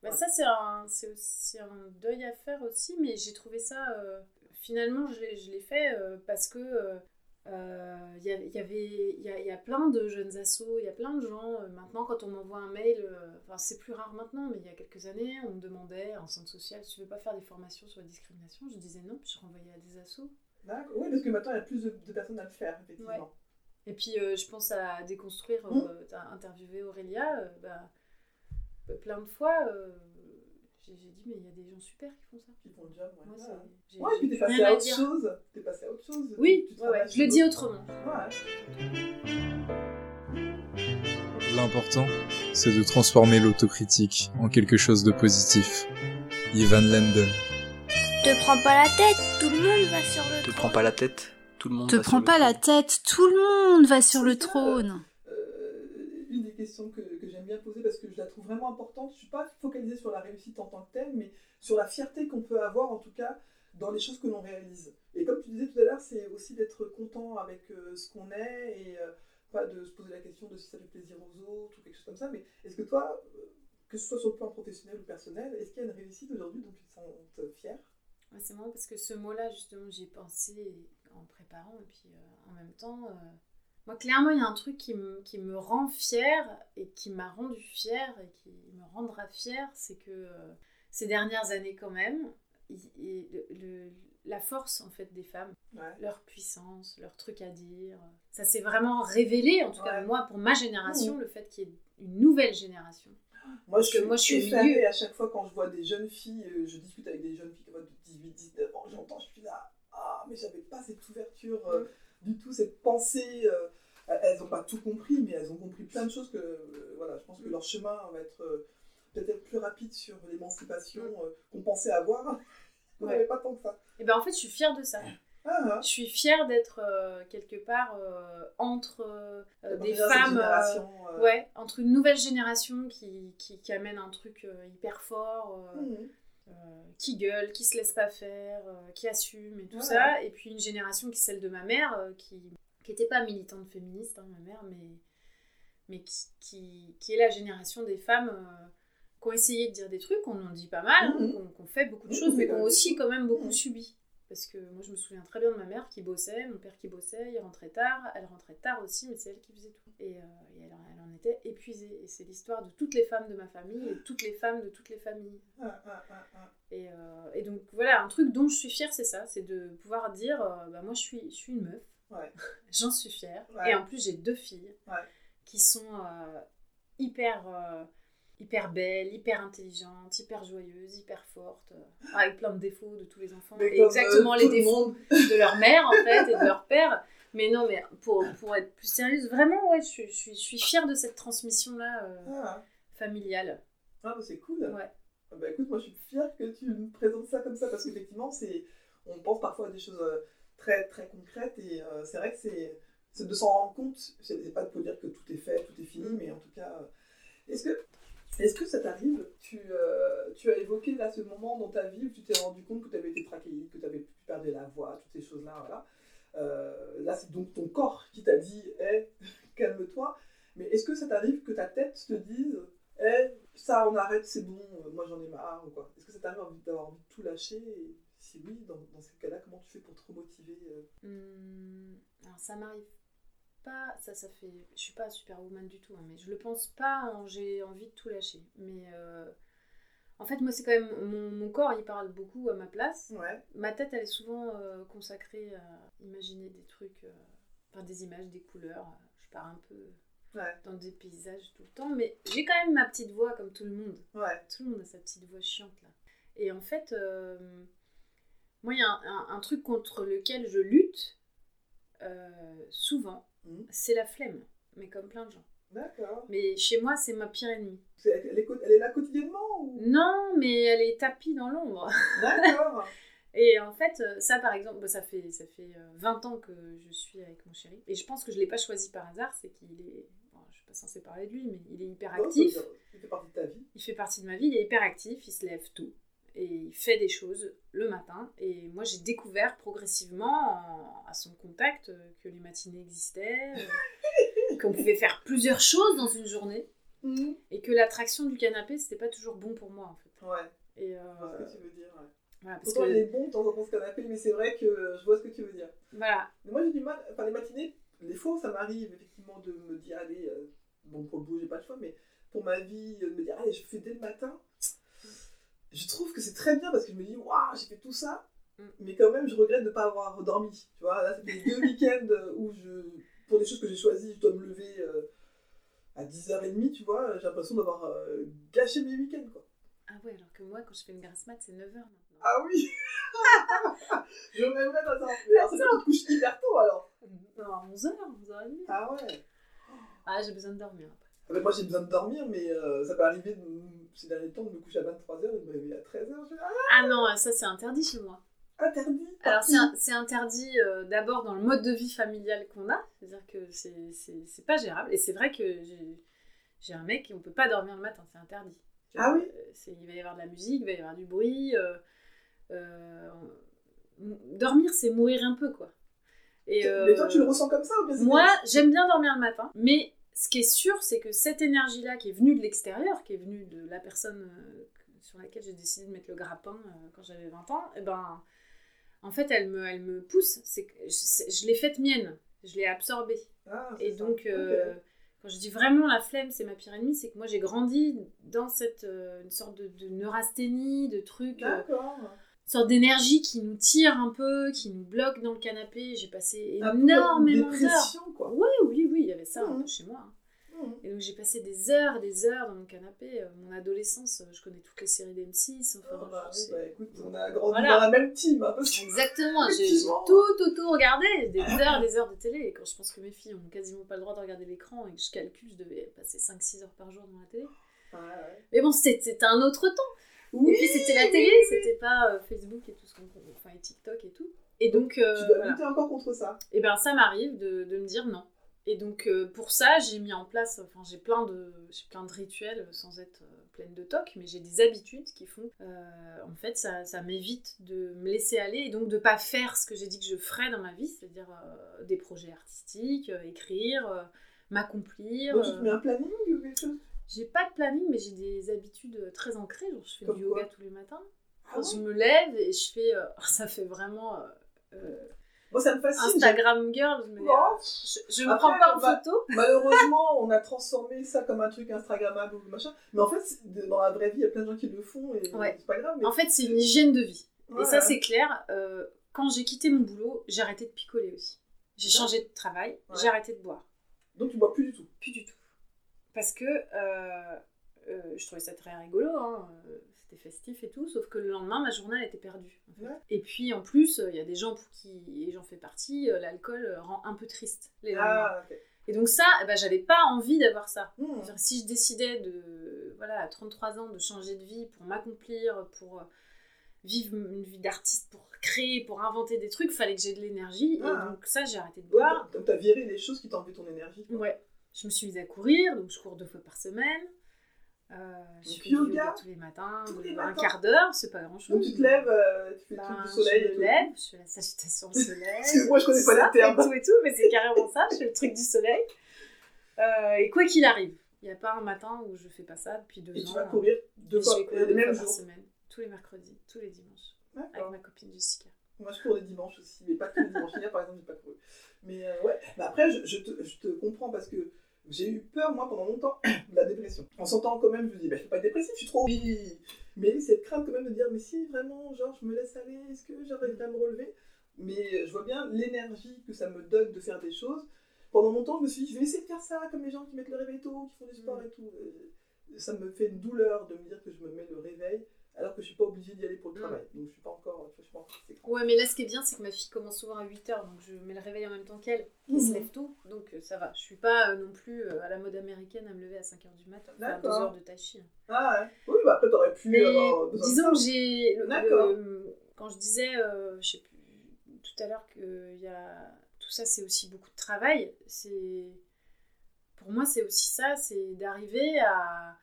Bah, Ouais. Ça, c'est un, aussi un deuil à faire aussi, mais j'ai trouvé ça. euh, finalement, je l'ai, fait parce que. Euh, euh, Il y, a- il y avait il y a, il y a plein de jeunes assos, il y a plein de gens. euh, maintenant, quand on m'envoie un mail, euh, enfin, c'est plus rare maintenant, mais il y a quelques années, on me demandait en centre social tu veux pas faire des formations sur la discrimination? Je disais non, puis je renvoyais à des assos. D'accord. Oui, parce que maintenant, il y a plus de, de personnes à le faire, effectivement. Ouais. Et puis, je pense à déconstruire, Mm. euh, t'as interviewé Aurélia, bah, plein de fois, j'ai dit, mais il y a des gens super qui font ça. Qui font le job, ouais. Moi, Ouais. Ouais, et puis t'es passé à à autre dire. chose. T'es passé à autre chose. Oui, Tu ouais, ouais, je le sur dis autrement. Ouais. L'important, c'est de transformer l'autocritique en quelque chose de positif. Ivan Lendl. Te prends pas la tête, tout le monde va sur le Te trône. prends pas la tête, tout le monde Te va sur prends le pas la trône. tête, tout le monde va sur le trône. Euh, une des questions que, bien poser parce que je la trouve vraiment importante. Je suis pas focalisée sur la réussite en tant que telle, mais sur la fierté qu'on peut avoir en tout cas dans les choses que l'on réalise. Et comme tu disais tout à l'heure, c'est aussi d'être content avec euh, ce qu'on est et euh, pas de se poser la question de si ça fait plaisir aux autres ou quelque chose comme ça, mais est-ce que toi, que ce soit sur le plan professionnel ou personnel, est-ce qu'il y a une réussite aujourd'hui dont tu te sens fière? C'est marrant parce que ce mot-là, justement, j'y ai pensé en préparant et puis euh, en même temps. Moi, clairement, il y a un truc qui me, qui me rend fière et qui m'a rendu fière et qui me rendra fière, c'est que euh, ces dernières années, quand même, le- le- la force en fait des femmes, Ouais. leur puissance, leur truc à dire, ça s'est vraiment révélé, en tout cas moi, pour ma génération, le fait qu'il y ait une nouvelle génération. Moi, Parce je que moi, je suis à chaque fois quand je vois des jeunes filles, euh, je discute avec des jeunes filles comme de 18, 19 ans, j'entends, je suis là, ah, mais j'avais pas cette ouverture euh, Mm. du tout, cette pensée. euh, elles n'ont pas tout compris, mais elles ont compris plein de choses que, euh, voilà, je pense que leur chemin va être euh, peut-être plus rapide sur l'émancipation euh, qu'on pensait avoir. [laughs] On Mm. Ouais. n'avait pas tant que ça. Et ben en fait, je suis fière de ça. Ah, Je suis fière d'être euh, quelque part euh, entre des femmes. euh, euh, Ouais, entre une nouvelle génération qui, qui, qui amène un truc euh, hyper fort, euh, qui gueule, qui se laisse pas faire, euh, qui assume et tout Ouais. ça. Et puis une génération qui est celle de ma mère, euh, qui n'était pas militante féministe, hein, ma mère, mais, mais qui, qui, qui est la génération des femmes euh, qui ont essayé de dire des trucs, on en dit pas mal, hein, Mhm. qui qui ont fait beaucoup de Mhm, choses, mais qui ont aussi quand même beaucoup subi. Parce que moi, je me souviens très bien de ma mère qui bossait, mon père qui bossait, il rentrait tard, elle rentrait tard aussi, mais c'est elle qui faisait tout. Et, euh, et elle, en- elle en était épuisée. Et c'est l'histoire de toutes les femmes de ma famille et de toutes les femmes de toutes les familles. Ah, ah, ah, ah. Et, euh, et donc voilà, un truc dont je suis fière, c'est ça, c'est de pouvoir dire, euh, bah, moi je suis, je suis une meuf, Ouais. j'en suis fière. Ouais. Et en plus j'ai deux filles Ouais. qui sont euh, hyper, euh, hyper belles, hyper intelligentes, hyper joyeuses, hyper fortes, euh, avec plein de défauts de tous les enfants. Mais et comme, exactement les le défauts de leur mère en fait et de leur père. Mais non, mais pour, pour être plus sérieuse, vraiment, ouais, je, suis- je, suis, je suis fière de cette transmission-là Ah, familiale. ah, bah, c'est cool. Ouais. Ah Bah écoute, moi je suis fière que tu me présentes ça comme ça parce qu'effectivement, c'est, on pense parfois à des choses très très concrètes et euh, c'est vrai que c'est, de s'en rendre compte. C'est pas pour dire que tout est fait, tout est fini, mais en tout cas, euh, est-ce que, est-ce que ça t'arrive tu, euh, tu as évoqué là ce moment dans ta vie où tu t'es rendu compte que tu avais été traqué, que tu avais perdu la voix, toutes ces choses-là, voilà. Là, c'est donc ton corps qui t'a dit, hé, [laughs] calme-toi. Mais est-ce que ça t'arrive que ta tête te dise, eh, ça on arrête, c'est bon, moi j'en ai marre ou quoi? Est-ce que ça t'arrive d'avoir envie de tout lâcher si oui, dans, dans ce cas-là, comment tu fais pour te remotiver euh Hum, alors ça m'arrive pas, ça ça fait, je suis pas superwoman du tout, hein, mais je le pense pas, hein, j'ai envie de tout lâcher. Mais euh, en fait moi c'est quand même, mon, mon corps il parle beaucoup à ma place. Ouais. Ma tête elle est souvent euh, consacrée à imaginer des trucs, enfin des images, des couleurs. Je pars un peu Ouais. dans des paysages tout le temps, mais j'ai quand même ma petite voix comme tout le monde. Ouais. Tout le monde a sa petite voix chiante là. Et en fait, euh, moi, il y a un, un- un truc contre lequel je lutte euh, souvent, Mhm. c'est la flemme, mais comme plein de gens. D'accord. Mais chez moi, c'est ma pire ennemie. Elle, est, co- elle est là quotidiennement ou? Non, mais elle est tapie dans l'ombre. D'accord. [laughs] Et en fait, euh, ça par exemple, bah, ça fait, ça fait euh, 20 ans que je suis avec mon chéri. Et je pense que je ne l'ai pas choisi par hasard, c'est qu'il est. bon, je suis pas censée parler de lui, mais il est hyper Non, actif. ça veut dire- Il fait partie de ta vie. Il fait partie de ma vie, il est hyper actif, il se lève tôt. Et il fait des choses le matin. Et moi, j'ai découvert progressivement, en- à son contact, euh, que les matinées existaient, euh, qu'on pouvait faire plusieurs choses dans une journée. Mhm. Et que l'attraction du canapé, c'était pas toujours bon pour moi, en fait. Ouais. Et euh, Je vois ce que tu veux dire. Ouais. voilà, parce Pourtant, que- il est bon de temps en temps ce canapé, mais c'est vrai que je vois ce que tu veux dire. voilà. Mais moi j'ai du mal, enfin les matinées, des fois ça m'arrive effectivement de me dire allez, euh, bon pour le boulot j'ai pas le choix, mais pour ma vie, de me dire allez je fais dès le matin, je trouve que c'est très bien parce que je me dis waouh j'ai fait tout ça, Mm. mais quand même je regrette de ne pas avoir dormi. Tu vois, là ça fait deux [laughs] week-ends où je, pour des choses que j'ai choisies, je dois me lever euh, à 10h30, tu vois, j'ai l'impression d'avoir euh, gâché mes week-ends quoi. Ah ouais, alors que moi, quand je fais une grasse mat, c'est 9h maintenant. Ah oui [laughs] Je rêverais dans ça. Mais alors, que tu te couches hyper tôt alors. Non, à 11h, 11h30. Ah ouais Ah, j'ai besoin de dormir après. Ah moi j'ai besoin de dormir, mais euh, ça peut arriver de, ces derniers temps de me coucher à 23h et de me réveiller à 13h. Je fais, ah, Ah non, ça c'est interdit chez moi. interdit Alors c'est interdit euh, d'abord dans le mode de vie familial qu'on a, c'est-à-dire que c'est- pas gérable. Et c'est vrai que j'ai un mec et on peut pas dormir le matin, c'est interdit. Ah oui Euh, Il va y avoir de la musique, il va y avoir du bruit. euh, Dormir, c'est mourir un peu, quoi. Et, Mais toi, tu le ressens comme ça c'est Moi, j'aime bien dormir le matin, mais ce qui est sûr, c'est que cette énergie-là qui est venue de l'extérieur, qui est venue de la personne euh, sur laquelle j'ai décidé de mettre le grappin euh, quand j'avais 20 ans, et ben, en fait, elle me, elle me pousse. C'est que je, je l'ai faite mienne, je l'ai absorbée. Ah, Et donc, euh, quand je dis vraiment la flemme, c'est ma pire ennemie, c'est que moi j'ai grandi dans cette euh, une sorte de, de neurasthénie, de trucs, euh, D'accord. une sorte d'énergie qui nous tire un peu, qui nous bloque dans le canapé. J'ai passé énormément d'heures. quoi. Oui, oui, oui, il y avait ça un Mhm. peu chez moi. Mhm. Et donc j'ai passé des heures des heures dans mon canapé. Euh, Mon adolescence, euh, je connais toutes les séries d'M6. Enfin, Ah, bref, bah, oui, bah, écoute, on a grandi Voilà. dans la même team. Hein. Exactement, j'ai tout, tout, tout regardé, des heures, des heures de télé. Et quand je pense que mes filles ont quasiment pas le droit de regarder l'écran et que je calcule, je devais passer 5-6 heures par jour dans la télé. Ouais, ouais. Mais bon, c'était un autre temps. Oui, et puis c'était la télé, c'était pas euh, Facebook et tout ce qu'on enfin et TikTok et tout. Et donc, euh, tu dois voilà. lutter encore contre ça. Et ben ça m'arrive de, de me dire non. Et donc euh, pour ça, j'ai mis en place, enfin j'ai plein de, j'ai plein de rituels sans être euh, pleine de toc, mais j'ai des habitudes qui font, euh, en fait, ça, ça m'évite de me laisser aller et donc de pas faire ce que j'ai dit que je ferais dans ma vie, c'est-à-dire euh, des projets artistiques, écrire, m'accomplir. Donc tu te mets un planning ou quelque chose? J'ai pas de planning, mais j'ai des habitudes très ancrées. Genre, je fais Comme du yoga tous les matins. Ah je ouais me lève et je fais, [laughs] ça fait vraiment Moi, ça me fascine. Instagram girl. Je me, Bon. je, je me Après, prends pas en bah, photo. [laughs] Malheureusement, on a transformé ça comme un truc Instagrammable ou machin. Mais en fait, dans la vraie vie, il y a plein de gens qui le font et Ouais. c'est pas grave. Mais... En fait, c'est une hygiène de vie. Ouais, Et ça, c'est clair. euh, quand j'ai quitté mon boulot, j'ai arrêté de picoler aussi. J'ai changé de travail, j'ai arrêté de boire. Donc tu bois plus du tout. Plus du tout. Parce que euh, euh, je trouvais ça très rigolo, hein, euh, c'était festif et tout, sauf que le lendemain, ma journée, elle était perdue. en fait. Ouais. Et puis, en plus, il y a des gens pour qui, et j'en fais partie, euh, l'alcool euh, rend un peu triste les lendemains. Ah. Et donc ça, eh ben, j'avais pas envie d'avoir ça. Hmm. Si je décidais de, voilà, à 33 ans, de changer de vie pour m'accomplir, pour euh, vivre une vie d'artiste, pour créer, pour inventer des trucs, fallait que j'ai de l'énergie. Ah. Et donc ça, j'ai arrêté de Ouais, boire. Donc t'as viré les choses qui t'enlevaient ton énergie. quoi. Ouais. Je me suis mise à courir, donc je cours deux fois par semaine. Euh, je fais du yoga, yoga tous les matins, tous les un matins. quart d'heure, c'est pas grand chose. Donc tu te lèves, euh, tu fais le Ben, truc du soleil je me tout. lève, je fais la salutation au [laughs] soleil. Moi, je connais pas les termes. Et tout et tout, mais c'est carrément ça, je fais le truc du soleil. Euh, et quoi qu'il arrive, il n'y a pas un matin où je fais pas ça depuis deux Et ans. tu vas courir deux Et fois, je vais courir les deux mêmes fois par jours. semaine, tous les mercredis, tous les dimanches, avec ma copine Jessica. Moi, je cours les dimanches aussi, mais pas tous les dimanches. Hier, par exemple, j'ai pas couru. Mais euh, ouais, mais après, je, je te, je te comprends parce que j'ai eu peur, moi, pendant longtemps, [coughs] de la dépression. En sentant quand même, je me dis, bah, je suis pas dépressif, je suis trop. Oui. Mais cette crainte quand même de dire, mais si vraiment, genre, je me laisse aller, est-ce que j'arriverai à me relever? Mais je vois bien l'énergie que ça me donne de faire des choses. Pendant longtemps, je me suis dit, je vais essayer de faire ça comme les gens qui mettent le réveil tôt, qui font du sport et tout. Euh, Ça me fait une douleur de me dire que je me mets le réveil alors que je suis pas obligée d'y aller pour le Mm. travail. Donc je suis pas encore, je suis pas encore. Ouais, mais là, ce qui est bien, c'est que ma fille commence souvent à 8h, donc je mets le réveil en même temps qu'elle, qui se Mhm. lève tôt, donc euh, ça va. Je suis pas euh, non plus euh, à la mode américaine à me lever à 5h du matin, faire 2 D'accord. heures de tai chi. Ah ouais. Oui, bah après t'aurais pu Mais avoir disons que j'ai. D'accord. Quand je disais, je sais plus, tout à l'heure que y a, tout ça, c'est aussi beaucoup de travail. C'est Pour moi, c'est aussi ça, c'est d'arriver à,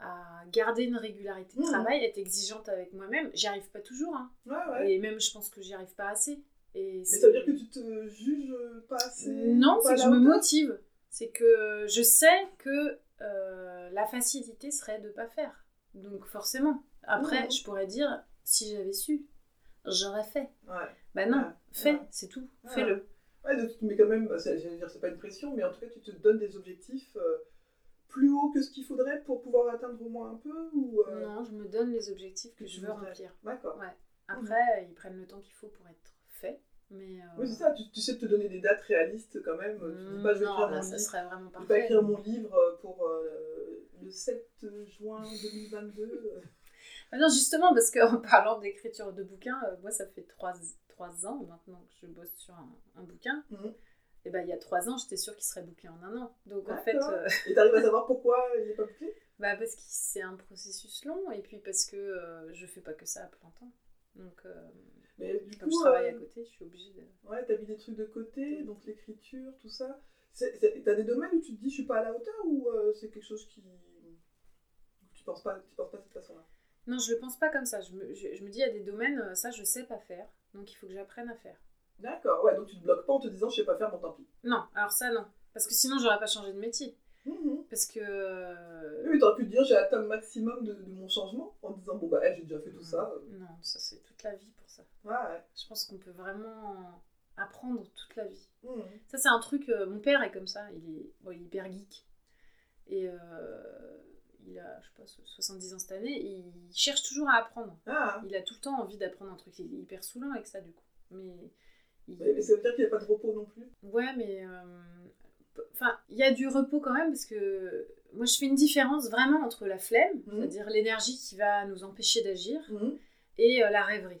à garder une régularité de Mhm. travail, être exigeante avec moi-même. J'y arrive pas toujours, hein. Ouais, ouais. et même je pense que j'y arrive pas assez. Et Mais ça veut dire que tu te juges pas assez non, c'est que je me motive. C'est que je sais que euh, la facilité serait de pas faire. Donc forcément. Après, Mhm. je pourrais dire, si j'avais su, j'aurais fait. Ouais. Bah non, fais, c'est tout, fais-le. Ouais, donc, mais quand même, bah, j'allais dire, c'est pas une pression, mais en tout cas, tu te donnes des objectifs euh, plus hauts que ce qu'il faudrait pour pouvoir atteindre au moins un peu ou, euh, Non, je me donne les objectifs que que je veux remplir. D'accord. Ouais. Après, ils prennent le temps qu'il faut pour être fait. Mais euh, Oui, c'est ça, tu, tu sais te donner des dates réalistes quand même. Tu dis pas, je vais non, écrire là, mon ça livre. serait vraiment Je vais écrire mon livre euh, pour euh, le 7 juin 2022. euh. Ah non, justement, parce qu'en [laughs] parlant d'écriture de bouquins, euh, moi, ça fait trois, trois ans maintenant que je bosse sur un, un bouquin. Mhm. Et ben, il y a trois ans, j'étais sûre qu'il serait bouclé en un an. Donc, en fait, euh, Et t'arrives à savoir pourquoi il est pas bouclé? Bah, parce que c'est un processus long, et puis parce que euh, je fais pas que ça à plein temps. Donc, euh, Mais du comme coup, je travaille euh, à côté, je suis obligée de. Ouais, t'as mis des trucs de côté, donc l'écriture, tout ça. T'as des domaines où tu te dis je suis pas à la hauteur ou euh, c'est quelque chose qui. tu penses pas, tu penses pas de cette façon-là? Non, je le pense pas comme ça. Je me, je, je me dis, il y a des domaines, euh, ça, je sais pas faire. Donc, il faut que j'apprenne à faire. D'accord, ouais, donc tu te bloques pas en te disant je sais pas faire, bon tant pis. Non, alors ça non. Parce que sinon, j'aurais pas changé de métier. Mhm. Parce que. euh, Oui, t'aurais pu te dire j'ai atteint le maximum de, de mon changement en disant bon bah eh, j'ai déjà fait tout ça. Non, ça c'est toute la vie pour ça. Ouais, ouais. Je pense qu'on peut vraiment apprendre toute la vie. Mhm. Ça, c'est un truc. euh, mon père est comme ça. Il est, bon, il est hyper geek. Et euh, il a, je sais pas, 70 ans cette année. Et il cherche toujours à apprendre. Ah, Il a tout le temps envie d'apprendre un truc. Il est hyper saoulant avec ça, du coup. Mais. Il- mais, mais ça veut dire qu'il n'y a pas de repos non plus. Ouais, mais. euh, Enfin, il y a du repos quand même parce que moi je fais une différence vraiment entre la flemme, Mhm. c'est-à-dire l'énergie qui va nous empêcher d'agir, Mhm. et euh, la rêverie.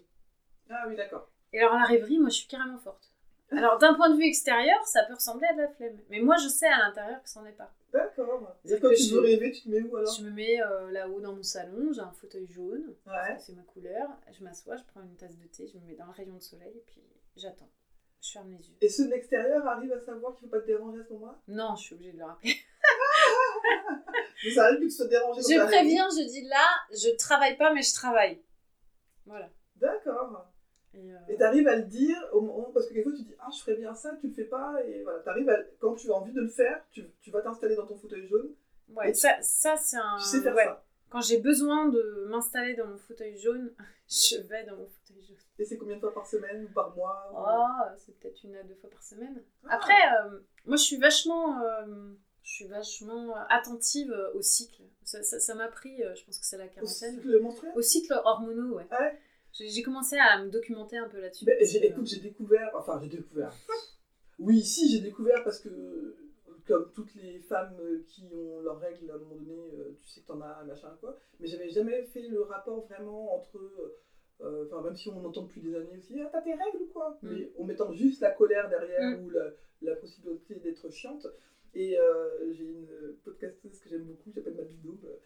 Ah oui, d'accord. Et alors la rêverie, moi je suis carrément forte. Alors d'un point de vue extérieur, ça peut ressembler à de la flemme, mais moi je sais à l'intérieur que c'en est pas. D'accord. Et C'est-à-dire quand tu je- veux rêver, tu te mets où alors? Je me mets euh, là-haut dans mon salon, j'ai un fauteuil jaune, Ouais. c'est ma couleur, je m'assois, je prends une tasse de thé, je me mets dans le rayon de soleil et puis j'attends. Je ferme les yeux. Et ceux de l'extérieur arrivent à savoir qu'il ne faut pas te déranger à ce moment-là? Non, je suis obligée de le rappeler. [laughs] Mais ça arrive que tu sois dérangé dans Je préviens, je dis là, je travaille pas, mais je travaille. Voilà. D'accord. Et, euh, t'arrives à le dire au moment, parce que quelquefois tu dis ah je ferais bien ça, tu le fais pas, et voilà, t'arrives à, quand tu as envie de le faire, tu, tu vas t'installer dans ton fauteuil jaune, ouais, ça, ça c'est un. tu sais faire ouais. ça. Quand j'ai besoin de m'installer dans mon fauteuil jaune, [laughs] je vais dans mon fauteuil jaune. Et c'est combien de fois par semaine ou par mois ou- Oh, c'est peut-être une à deux fois par semaine. Ah. Après, euh, moi je suis vachement. euh, je suis vachement attentive au cycle. Ça ça- ça m'a pris, euh, je pense que c'est la Au quarantaine. cycle menstruel? Au cycle hormonaux, ouais. Ah ouais? J'ai commencé à me documenter un peu là-dessus. Ben, Écoute, j'ai découvert, enfin j'ai découvert. Oui, si, j'ai découvert parce que, comme toutes les femmes euh, qui ont leurs règles, à un moment donné, euh, tu sais que t'en as, machin, quoi. Mais j'avais jamais fait le rapport vraiment entre. euh, Enfin, même si on entend depuis des années aussi, ah, t'as tes règles ou quoi Mm. Mais en mettant juste la colère derrière Mm. ou la, la possibilité d'être chiante. Et euh, j'ai une podcasteuse que j'aime beaucoup, qui s'appelle Mabido, euh,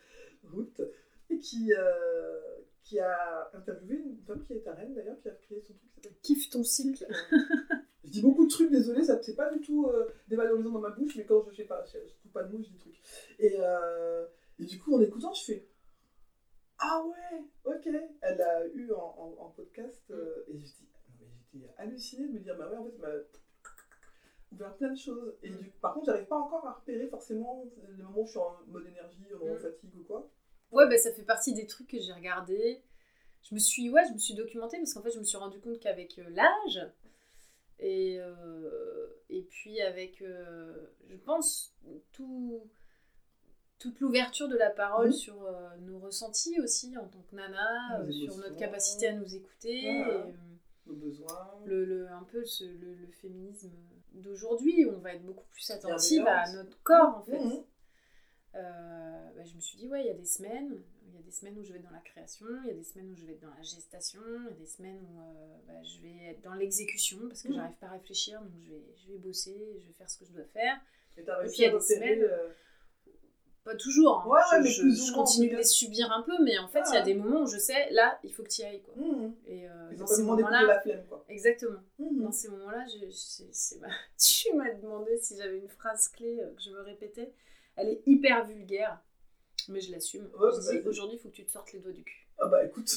Ruth, et qui, euh, qui a interviewé une femme qui est à Rennes d'ailleurs, qui a créé son truc qui s'appelle Kiffe ton cycle. [laughs] je dis beaucoup de trucs, désolé, ça c'est pas du tout euh, dévalorisant dans ma bouche, mais quand je sais pas, je, je trouve pas de mots, je dis des trucs. Et, euh, et du coup, en écoutant, je fais Ah ouais, ok. Elle l'a eu en, en- en podcast, euh, et je dis, j'étais hallucinée de me dire, bah ouais, en fait, m'a ouvert plein de choses. Et du, par contre, j'arrive pas encore à repérer forcément le moment où je suis en mode énergie, en mode Mm. fatigue ou quoi. Ouais, bah, ça fait partie des trucs que j'ai regardés. Je me suis, ouais, je me suis documentée parce qu'en fait, je me suis rendu compte qu'avec euh, l'âge et, euh, et puis avec, euh, je pense, tout, toute l'ouverture de la parole Mhm. sur euh, nos ressentis aussi en tant que nana, sur notre capacité à nous écouter. Voilà. et, Nos besoins. le, le- un peu ce- le, le féminisme d'aujourd'hui, on va être beaucoup plus attentive à notre corps en fait. Mhm. Euh, bah, je me suis dit, ouais, il y a des semaines, il y a des semaines où je vais être dans la création, il y a des semaines où je vais être dans la gestation, il y a des semaines où euh, bah, je vais être dans l'exécution parce que Mhm. j'arrive pas à réfléchir, donc je vais, je vais bosser, je vais faire ce que je dois faire. Et puis, il y a des semaines- Pas toujours, hein. Ouais, ouais, je, mais je- plus ou je moins, en continue de les subir un peu, mais en fait, il y a Ah. des moments où je sais, là, il faut que tu y ailles. Quoi. mhm. Et euh, Et dans ces moments-là, la flemme, quoi. exactement. Dans ces moments-là, [laughs] tu m'as demandé si j'avais une phrase clé euh, que je me répétais. Elle est hyper vulgaire, mais je l'assume. Ouais, je dis aujourd'hui, il faut que tu te sortes les doigts du cul. Ah bah écoute,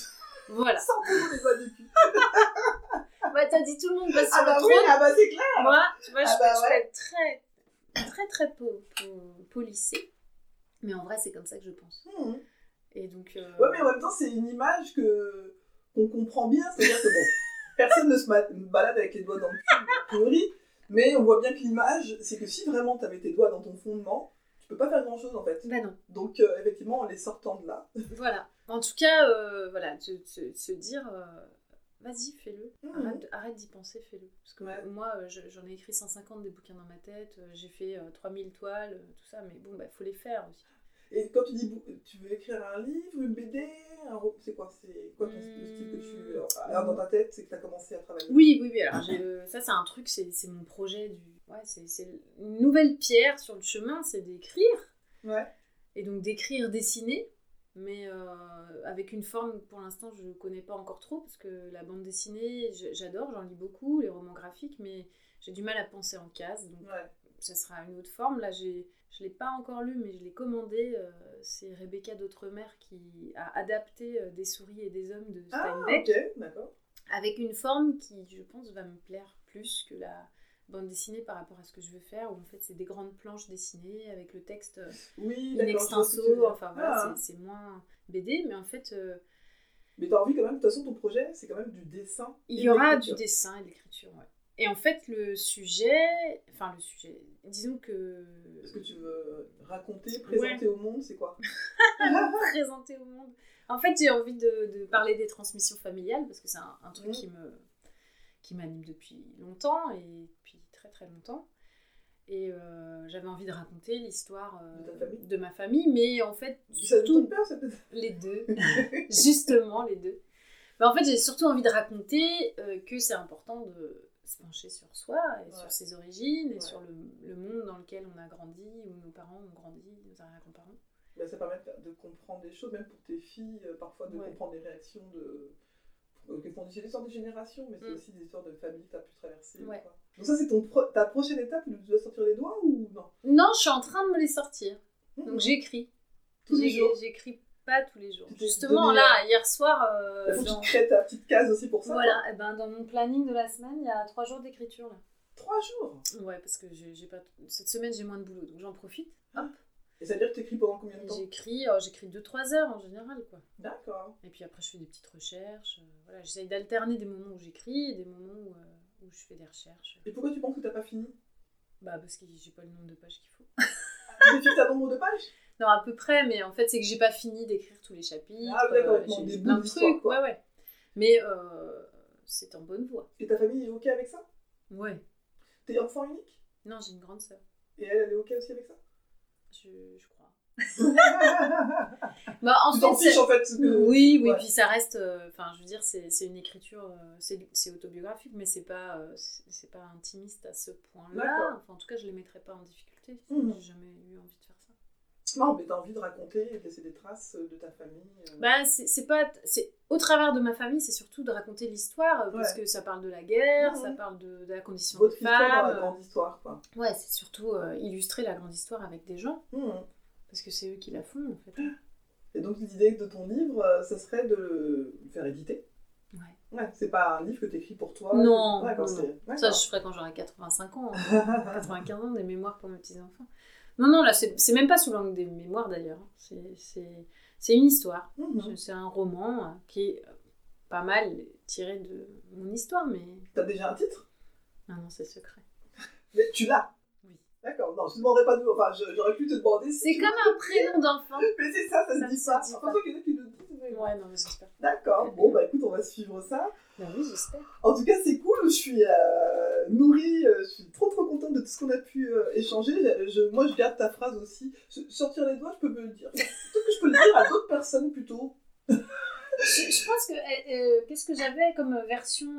Voilà. [laughs] sortez-nous les doigts du cul. [laughs] bah, t'as dit tout le monde passe sur Ah bah le oui, trône. ah bah c'est clair. Moi, tu vois, Ah je, bah je ouais. peux être très, très, très po, po- polissée. Mais en vrai, c'est comme ça que je pense. Mhm. Et donc. euh, Ouais, mais en même temps, c'est une image que qu'on comprend bien. C'est-à-dire que bon, [laughs] personne ne se balade avec les doigts dans le cul, mais on voit bien que l'image, c'est que si vraiment tu avais tes doigts dans ton fondement, tu peux pas faire grand-chose en fait. Bah non. Donc euh, effectivement, en les sortant de là. [laughs] Voilà. En tout cas, euh, voilà, se, se- se dire, euh, vas-y, fais-le. Mhm. Arrête, arrête d'y penser, fais-le. Parce que Ouais. moi, je- j'en ai écrit 150 des bouquins dans ma tête, j'ai fait euh, 3000 toiles, tout ça, mais bon, bah, faut les faire aussi. Et quand tu dis tu veux écrire un livre, une BD, un c'est quoi C'est quoi ton le style que tu. Hmm. Alors dans ta tête, c'est que tu as commencé à travailler? Oui, oui, oui. Alors, ça, c'est un truc, c'est mon projet du. Ouais, c'est une nouvelle pierre sur le chemin, c'est d'écrire. Ouais. Et donc d'écrire, dessiner, mais euh, avec une forme, pour l'instant, je ne connais pas encore trop, parce que la bande dessinée, j'adore, j'en lis beaucoup, les romans graphiques, mais j'ai du mal à penser en donc Ouais. Ça sera une autre forme. Là, j'ai, je ne l'ai pas encore lu, mais je l'ai commandé. euh, c'est Rebecca d'Outremer qui a adapté euh, Des souris et des hommes de Ah, Steinbeck, ok, d'accord. avec une forme qui, je pense, va me plaire plus que la bande dessinée par rapport à ce que je veux faire, où en fait c'est des grandes planches dessinées avec le texte euh, Oui, in extenso, enfin voilà, Ah. c'est- moins BD, mais en fait euh, Mais t'as envie quand même, de toute façon, ton projet, c'est quand même du dessin. il y aura du dessin et de l'écriture. ouais. Et en fait le sujet, enfin le sujet, disons que Ce que tu veux raconter, présenter au monde, c'est quoi [laughs] [laughs] présenter au monde. En fait, j'ai envie de, de parler des transmissions familiales parce que c'est un, un truc Mhm. qui me qui m'anime depuis longtemps et depuis très très longtemps. Et euh, j'avais envie de raconter l'histoire euh, De de ma famille, mais en fait, surtout père, ça les deux, [laughs] justement les deux. Mais en fait, j'ai surtout envie de raconter euh, que c'est important de se pencher sur soi et Ouais. sur ses origines et Ouais. sur le, le monde dans lequel on a grandi, où nos parents ont grandi, nos arrière-grands-parents. Ben, ça permet de comprendre des choses, même pour tes filles, euh, parfois de Ouais. comprendre les réactions de. euh, font des histoires de génération, mais c'est Mm. aussi des histoires de famille que tu as pu traverser. Quoi. Donc, ça, c'est ton pro- ta prochaine étape tu dois sortir les doigts ou non? Non, je suis en train de me les sortir. Donc Mhm. j'écris. Tous les J'ai- jours. J'écris pas tous les jours. Justement, là, hier soir, euh, Il faut que dans... tu crées ta petite case aussi pour ça. voilà, eh ben, dans mon planning de la semaine, il y a trois jours d'écriture. là. Trois jours Ouais, parce que j'ai pas... cette semaine, j'ai moins de boulot, donc j'en profite. Et ça veut dire que tu écris pendant combien de temps? J'écris oh, j'écris 2-3 heures en général. quoi. D'accord. Et puis après, je fais des petites recherches. euh, voilà, J'essaye d'alterner des moments où j'écris et des moments où, euh, où je fais des recherches. Et pourquoi tu penses que t'as pas fini? Bah, parce que j'ai pas le nombre de pages qu'il faut. [laughs] Tu fixes un nombre de pages Non, à peu près, mais en fait, c'est que j'ai pas fini d'écrire tous les chapitres. Ah, d'accord, euh, des plein de trucs, quoi. ouais, ouais. Mais euh, c'est en bonne voie. Et ta famille est OK avec ça? Ouais. T'es enfant unique? Non, j'ai une grande sœur. Et elle, elle est OK aussi avec ça? Je, je crois. [laughs] bah, en fait, fiches en fait que- Oui, oui, Ouais. puis ça reste. euh, Enfin, je veux dire, c'est une écriture, euh, c'est autobiographique, mais c'est pas, euh, c'est pas intimiste à ce point-là. Enfin, en tout cas, je les mettrais pas en difficulté. Mhm. J'ai jamais eu envie de faire ça. Non, mais t'as envie de raconter et de laisser des traces de ta famille. euh. Bah, c'est pas. c'est Au travers de ma famille, c'est surtout de raconter l'histoire, euh, parce Ouais. que ça parle de la guerre, Mhm. ça parle de, de la condition Votre des histoire dans la femmes. grande histoire, quoi. Ouais, c'est surtout euh, illustrer la grande histoire avec des gens, Mhm. parce que c'est eux qui la font, en fait. Et donc l'idée de ton livre, euh, ça serait de le faire éditer? Ouais. C'est pas un livre que t'écris pour toi. Non, non, c'est- Ça, je ferai quand j'aurai 85 ans, hein. [laughs] 95 ans, des mémoires pour mes petits-enfants. Non, non, là, c'est même pas sous l'angle des mémoires d'ailleurs. hein. C'est- une histoire. Mhm. C'est un roman euh, qui est euh, pas mal tiré de mon histoire, mais. T'as déjà un titre? Ah non, c'est secret. Mais tu l'as? Oui. D'accord, non, je te demanderais pas de Enfin, j'aurais pu te demander si. C'est comme un prénom d'enfant. [laughs] Mais c'est ça, ça, Ça se ne dit se pas. ça qu'il y en a qui le disent. Ouais, non, mais j'espère. D'accord, bon, bah écoute, on va suivre ça. Bah oui, j'espère. En tout cas, c'est cool, je suis euh, nourrie, euh, je suis trop trop contente de tout ce qu'on a pu euh, échanger. Je- moi, je garde ta phrase aussi. Sortir les doigts, je peux me le dire. Peut-être que je peux le dire à d'autres personnes plutôt. Je, je pense que. euh, euh, Qu'est-ce que j'avais comme version.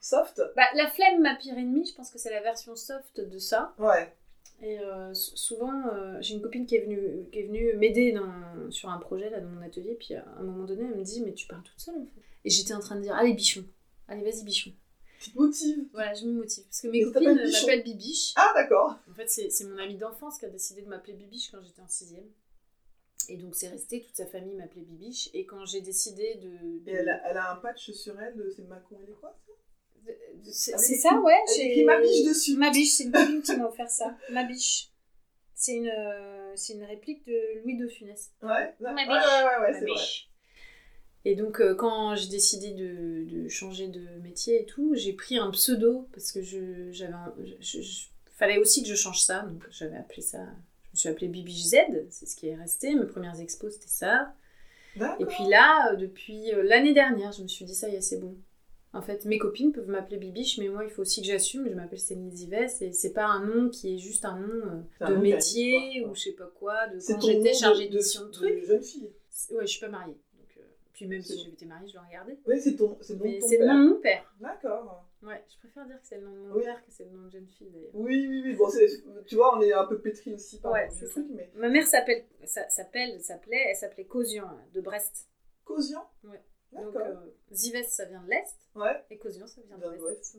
Soft Bah, la flemme, ma pire ennemie, je pense que c'est la version soft de ça. Ouais. Et euh, souvent, euh, j'ai une copine qui est venue, qui est venue m'aider dans- sur un projet là, dans mon atelier, puis à un moment donné, elle me dit Mais tu parles toute seule en fait. Et j'étais en train de dire Allez, bichon, allez, vas-y, bichon. Tu te motives. Voilà, je me motive. Parce que mes Et copines euh, m'appellent Bibiche. Ah, d'accord. En fait, c'est c'est mon amie d'enfance qui a décidé de m'appeler Bibiche quand j'étais en sixième. Et donc, c'est resté, toute sa famille m'appelait Bibiche. Et quand j'ai décidé de. de- Et elle a, elle a un patch sur elle, c'est Macon et les quoi C'est Avec c'est ça, ouais. j'ai- écrit ma biche dessus. Ma biche, c'est une copine qui m'a offert ça. Ma biche. C'est une, euh, c'est une réplique de Louis de Funès. Ouais, Ma biche. ouais, ouais, ouais, Ma c'est vrai. Et donc, euh, quand j'ai décidé de, de changer de métier et tout, j'ai pris un pseudo parce que je, j'avais fallait aussi que je change ça. Donc, j'avais appelé ça. Je me suis appelée Bibiche Z, c'est ce qui est resté. Mes premières expos, c'était ça. Et puis là, euh, depuis l'année dernière, je me suis dit, ça y est, c'est bon. En fait, mes copines peuvent m'appeler Bibiche, mais moi, il faut aussi que j'assume. Je m'appelle Céline Zivès et c'est pas un nom qui est juste un nom euh, un de nom métier quoi. ou je sais pas quoi, de quand j'étais chargée de, d'édition de, de, trucs. jeune fille. Ouais, je suis pas mariée. Donc, euh, Puis même si été mariée, je le regardais. Oui, c'est ton, c'est le nom Mais de ton c'est le nom de mon père. D'accord. Ouais, je préfère dire que c'est le nom de mon Oui. père que c'est le nom de jeune fille d'ailleurs. Oui, oui, oui. Bon, c'est- tu vois, on est un peu pétri aussi par Ouais, ce truc, mais Ma mère s'appelle, s'appelle, s'appelait, elle s'appelait Causian de Brest. Causian. Ouais. Donc euh, Zivès, ça vient de l'est Ouais. et Causian, ça vient de l'ouest.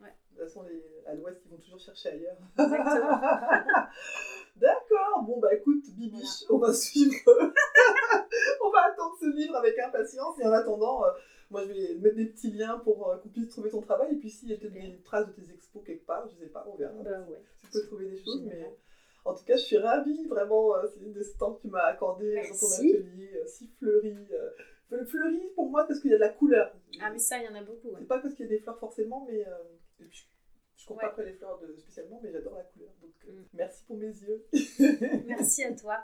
Ouais. De toute façon, les... à l'ouest, ils vont toujours chercher ailleurs. Exactement. [laughs] D'accord. Bon, bah écoute, Bibiche, on va suivre. [laughs] on va attendre ce livre avec impatience. Et en attendant, euh, Moi, je vais mettre des petits liens pour euh, qu'on puisse trouver ton travail. Et puis, s'il y a peut-être des traces de tes expos quelque part, je sais pas, on verra. Bah ouais. Tu peux trouver des choses, Génial. mais en tout cas, je suis ravie, vraiment, euh, Céline, de ce temps que tu m'as accordé dans ton atelier, si fleuri. Fle- fleuri pour moi parce qu'il y a de la couleur. Ah, mais ça, il y en a beaucoup. ouais. C'est pas parce qu'il y a des fleurs forcément, mais euh, et puis, je cours Ouais. pas les fleurs de- spécialement, mais j'adore la couleur. Donc, euh, Mm. merci pour mes yeux. [laughs] Merci à toi.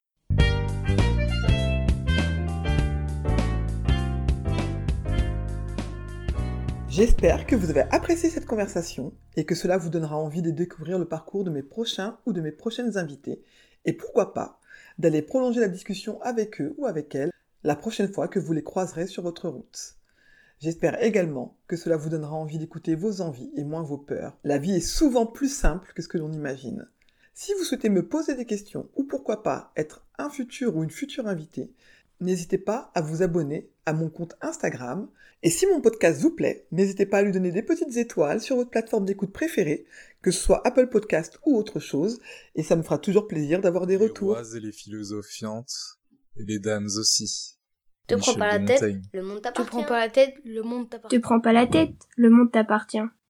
J'espère que vous avez apprécié cette conversation et que cela vous donnera envie de découvrir le parcours de mes prochains ou de mes prochaines invités et pourquoi pas d'aller prolonger la discussion avec eux ou avec elles la prochaine fois que vous les croiserez sur votre route. J'espère également que cela vous donnera envie d'écouter vos envies et moins vos peurs. La vie est souvent plus simple que ce que l'on imagine. Si vous souhaitez me poser des questions ou pourquoi pas être un futur ou une future invitée, n'hésitez pas à vous abonner à mon compte Instagram. Et si mon podcast vous plaît, n'hésitez pas à lui donner des petites étoiles sur votre plateforme d'écoute préférée, que ce soit Apple Podcast ou autre chose, et ça me fera toujours plaisir d'avoir des Les retours. rois et les philosophiantes, et les dames aussi. Te prends pas la tête, le monde Te t'appartient. prends pas la tête, le monde Te t'appartient. prends pas la tête, le monde t'appartient.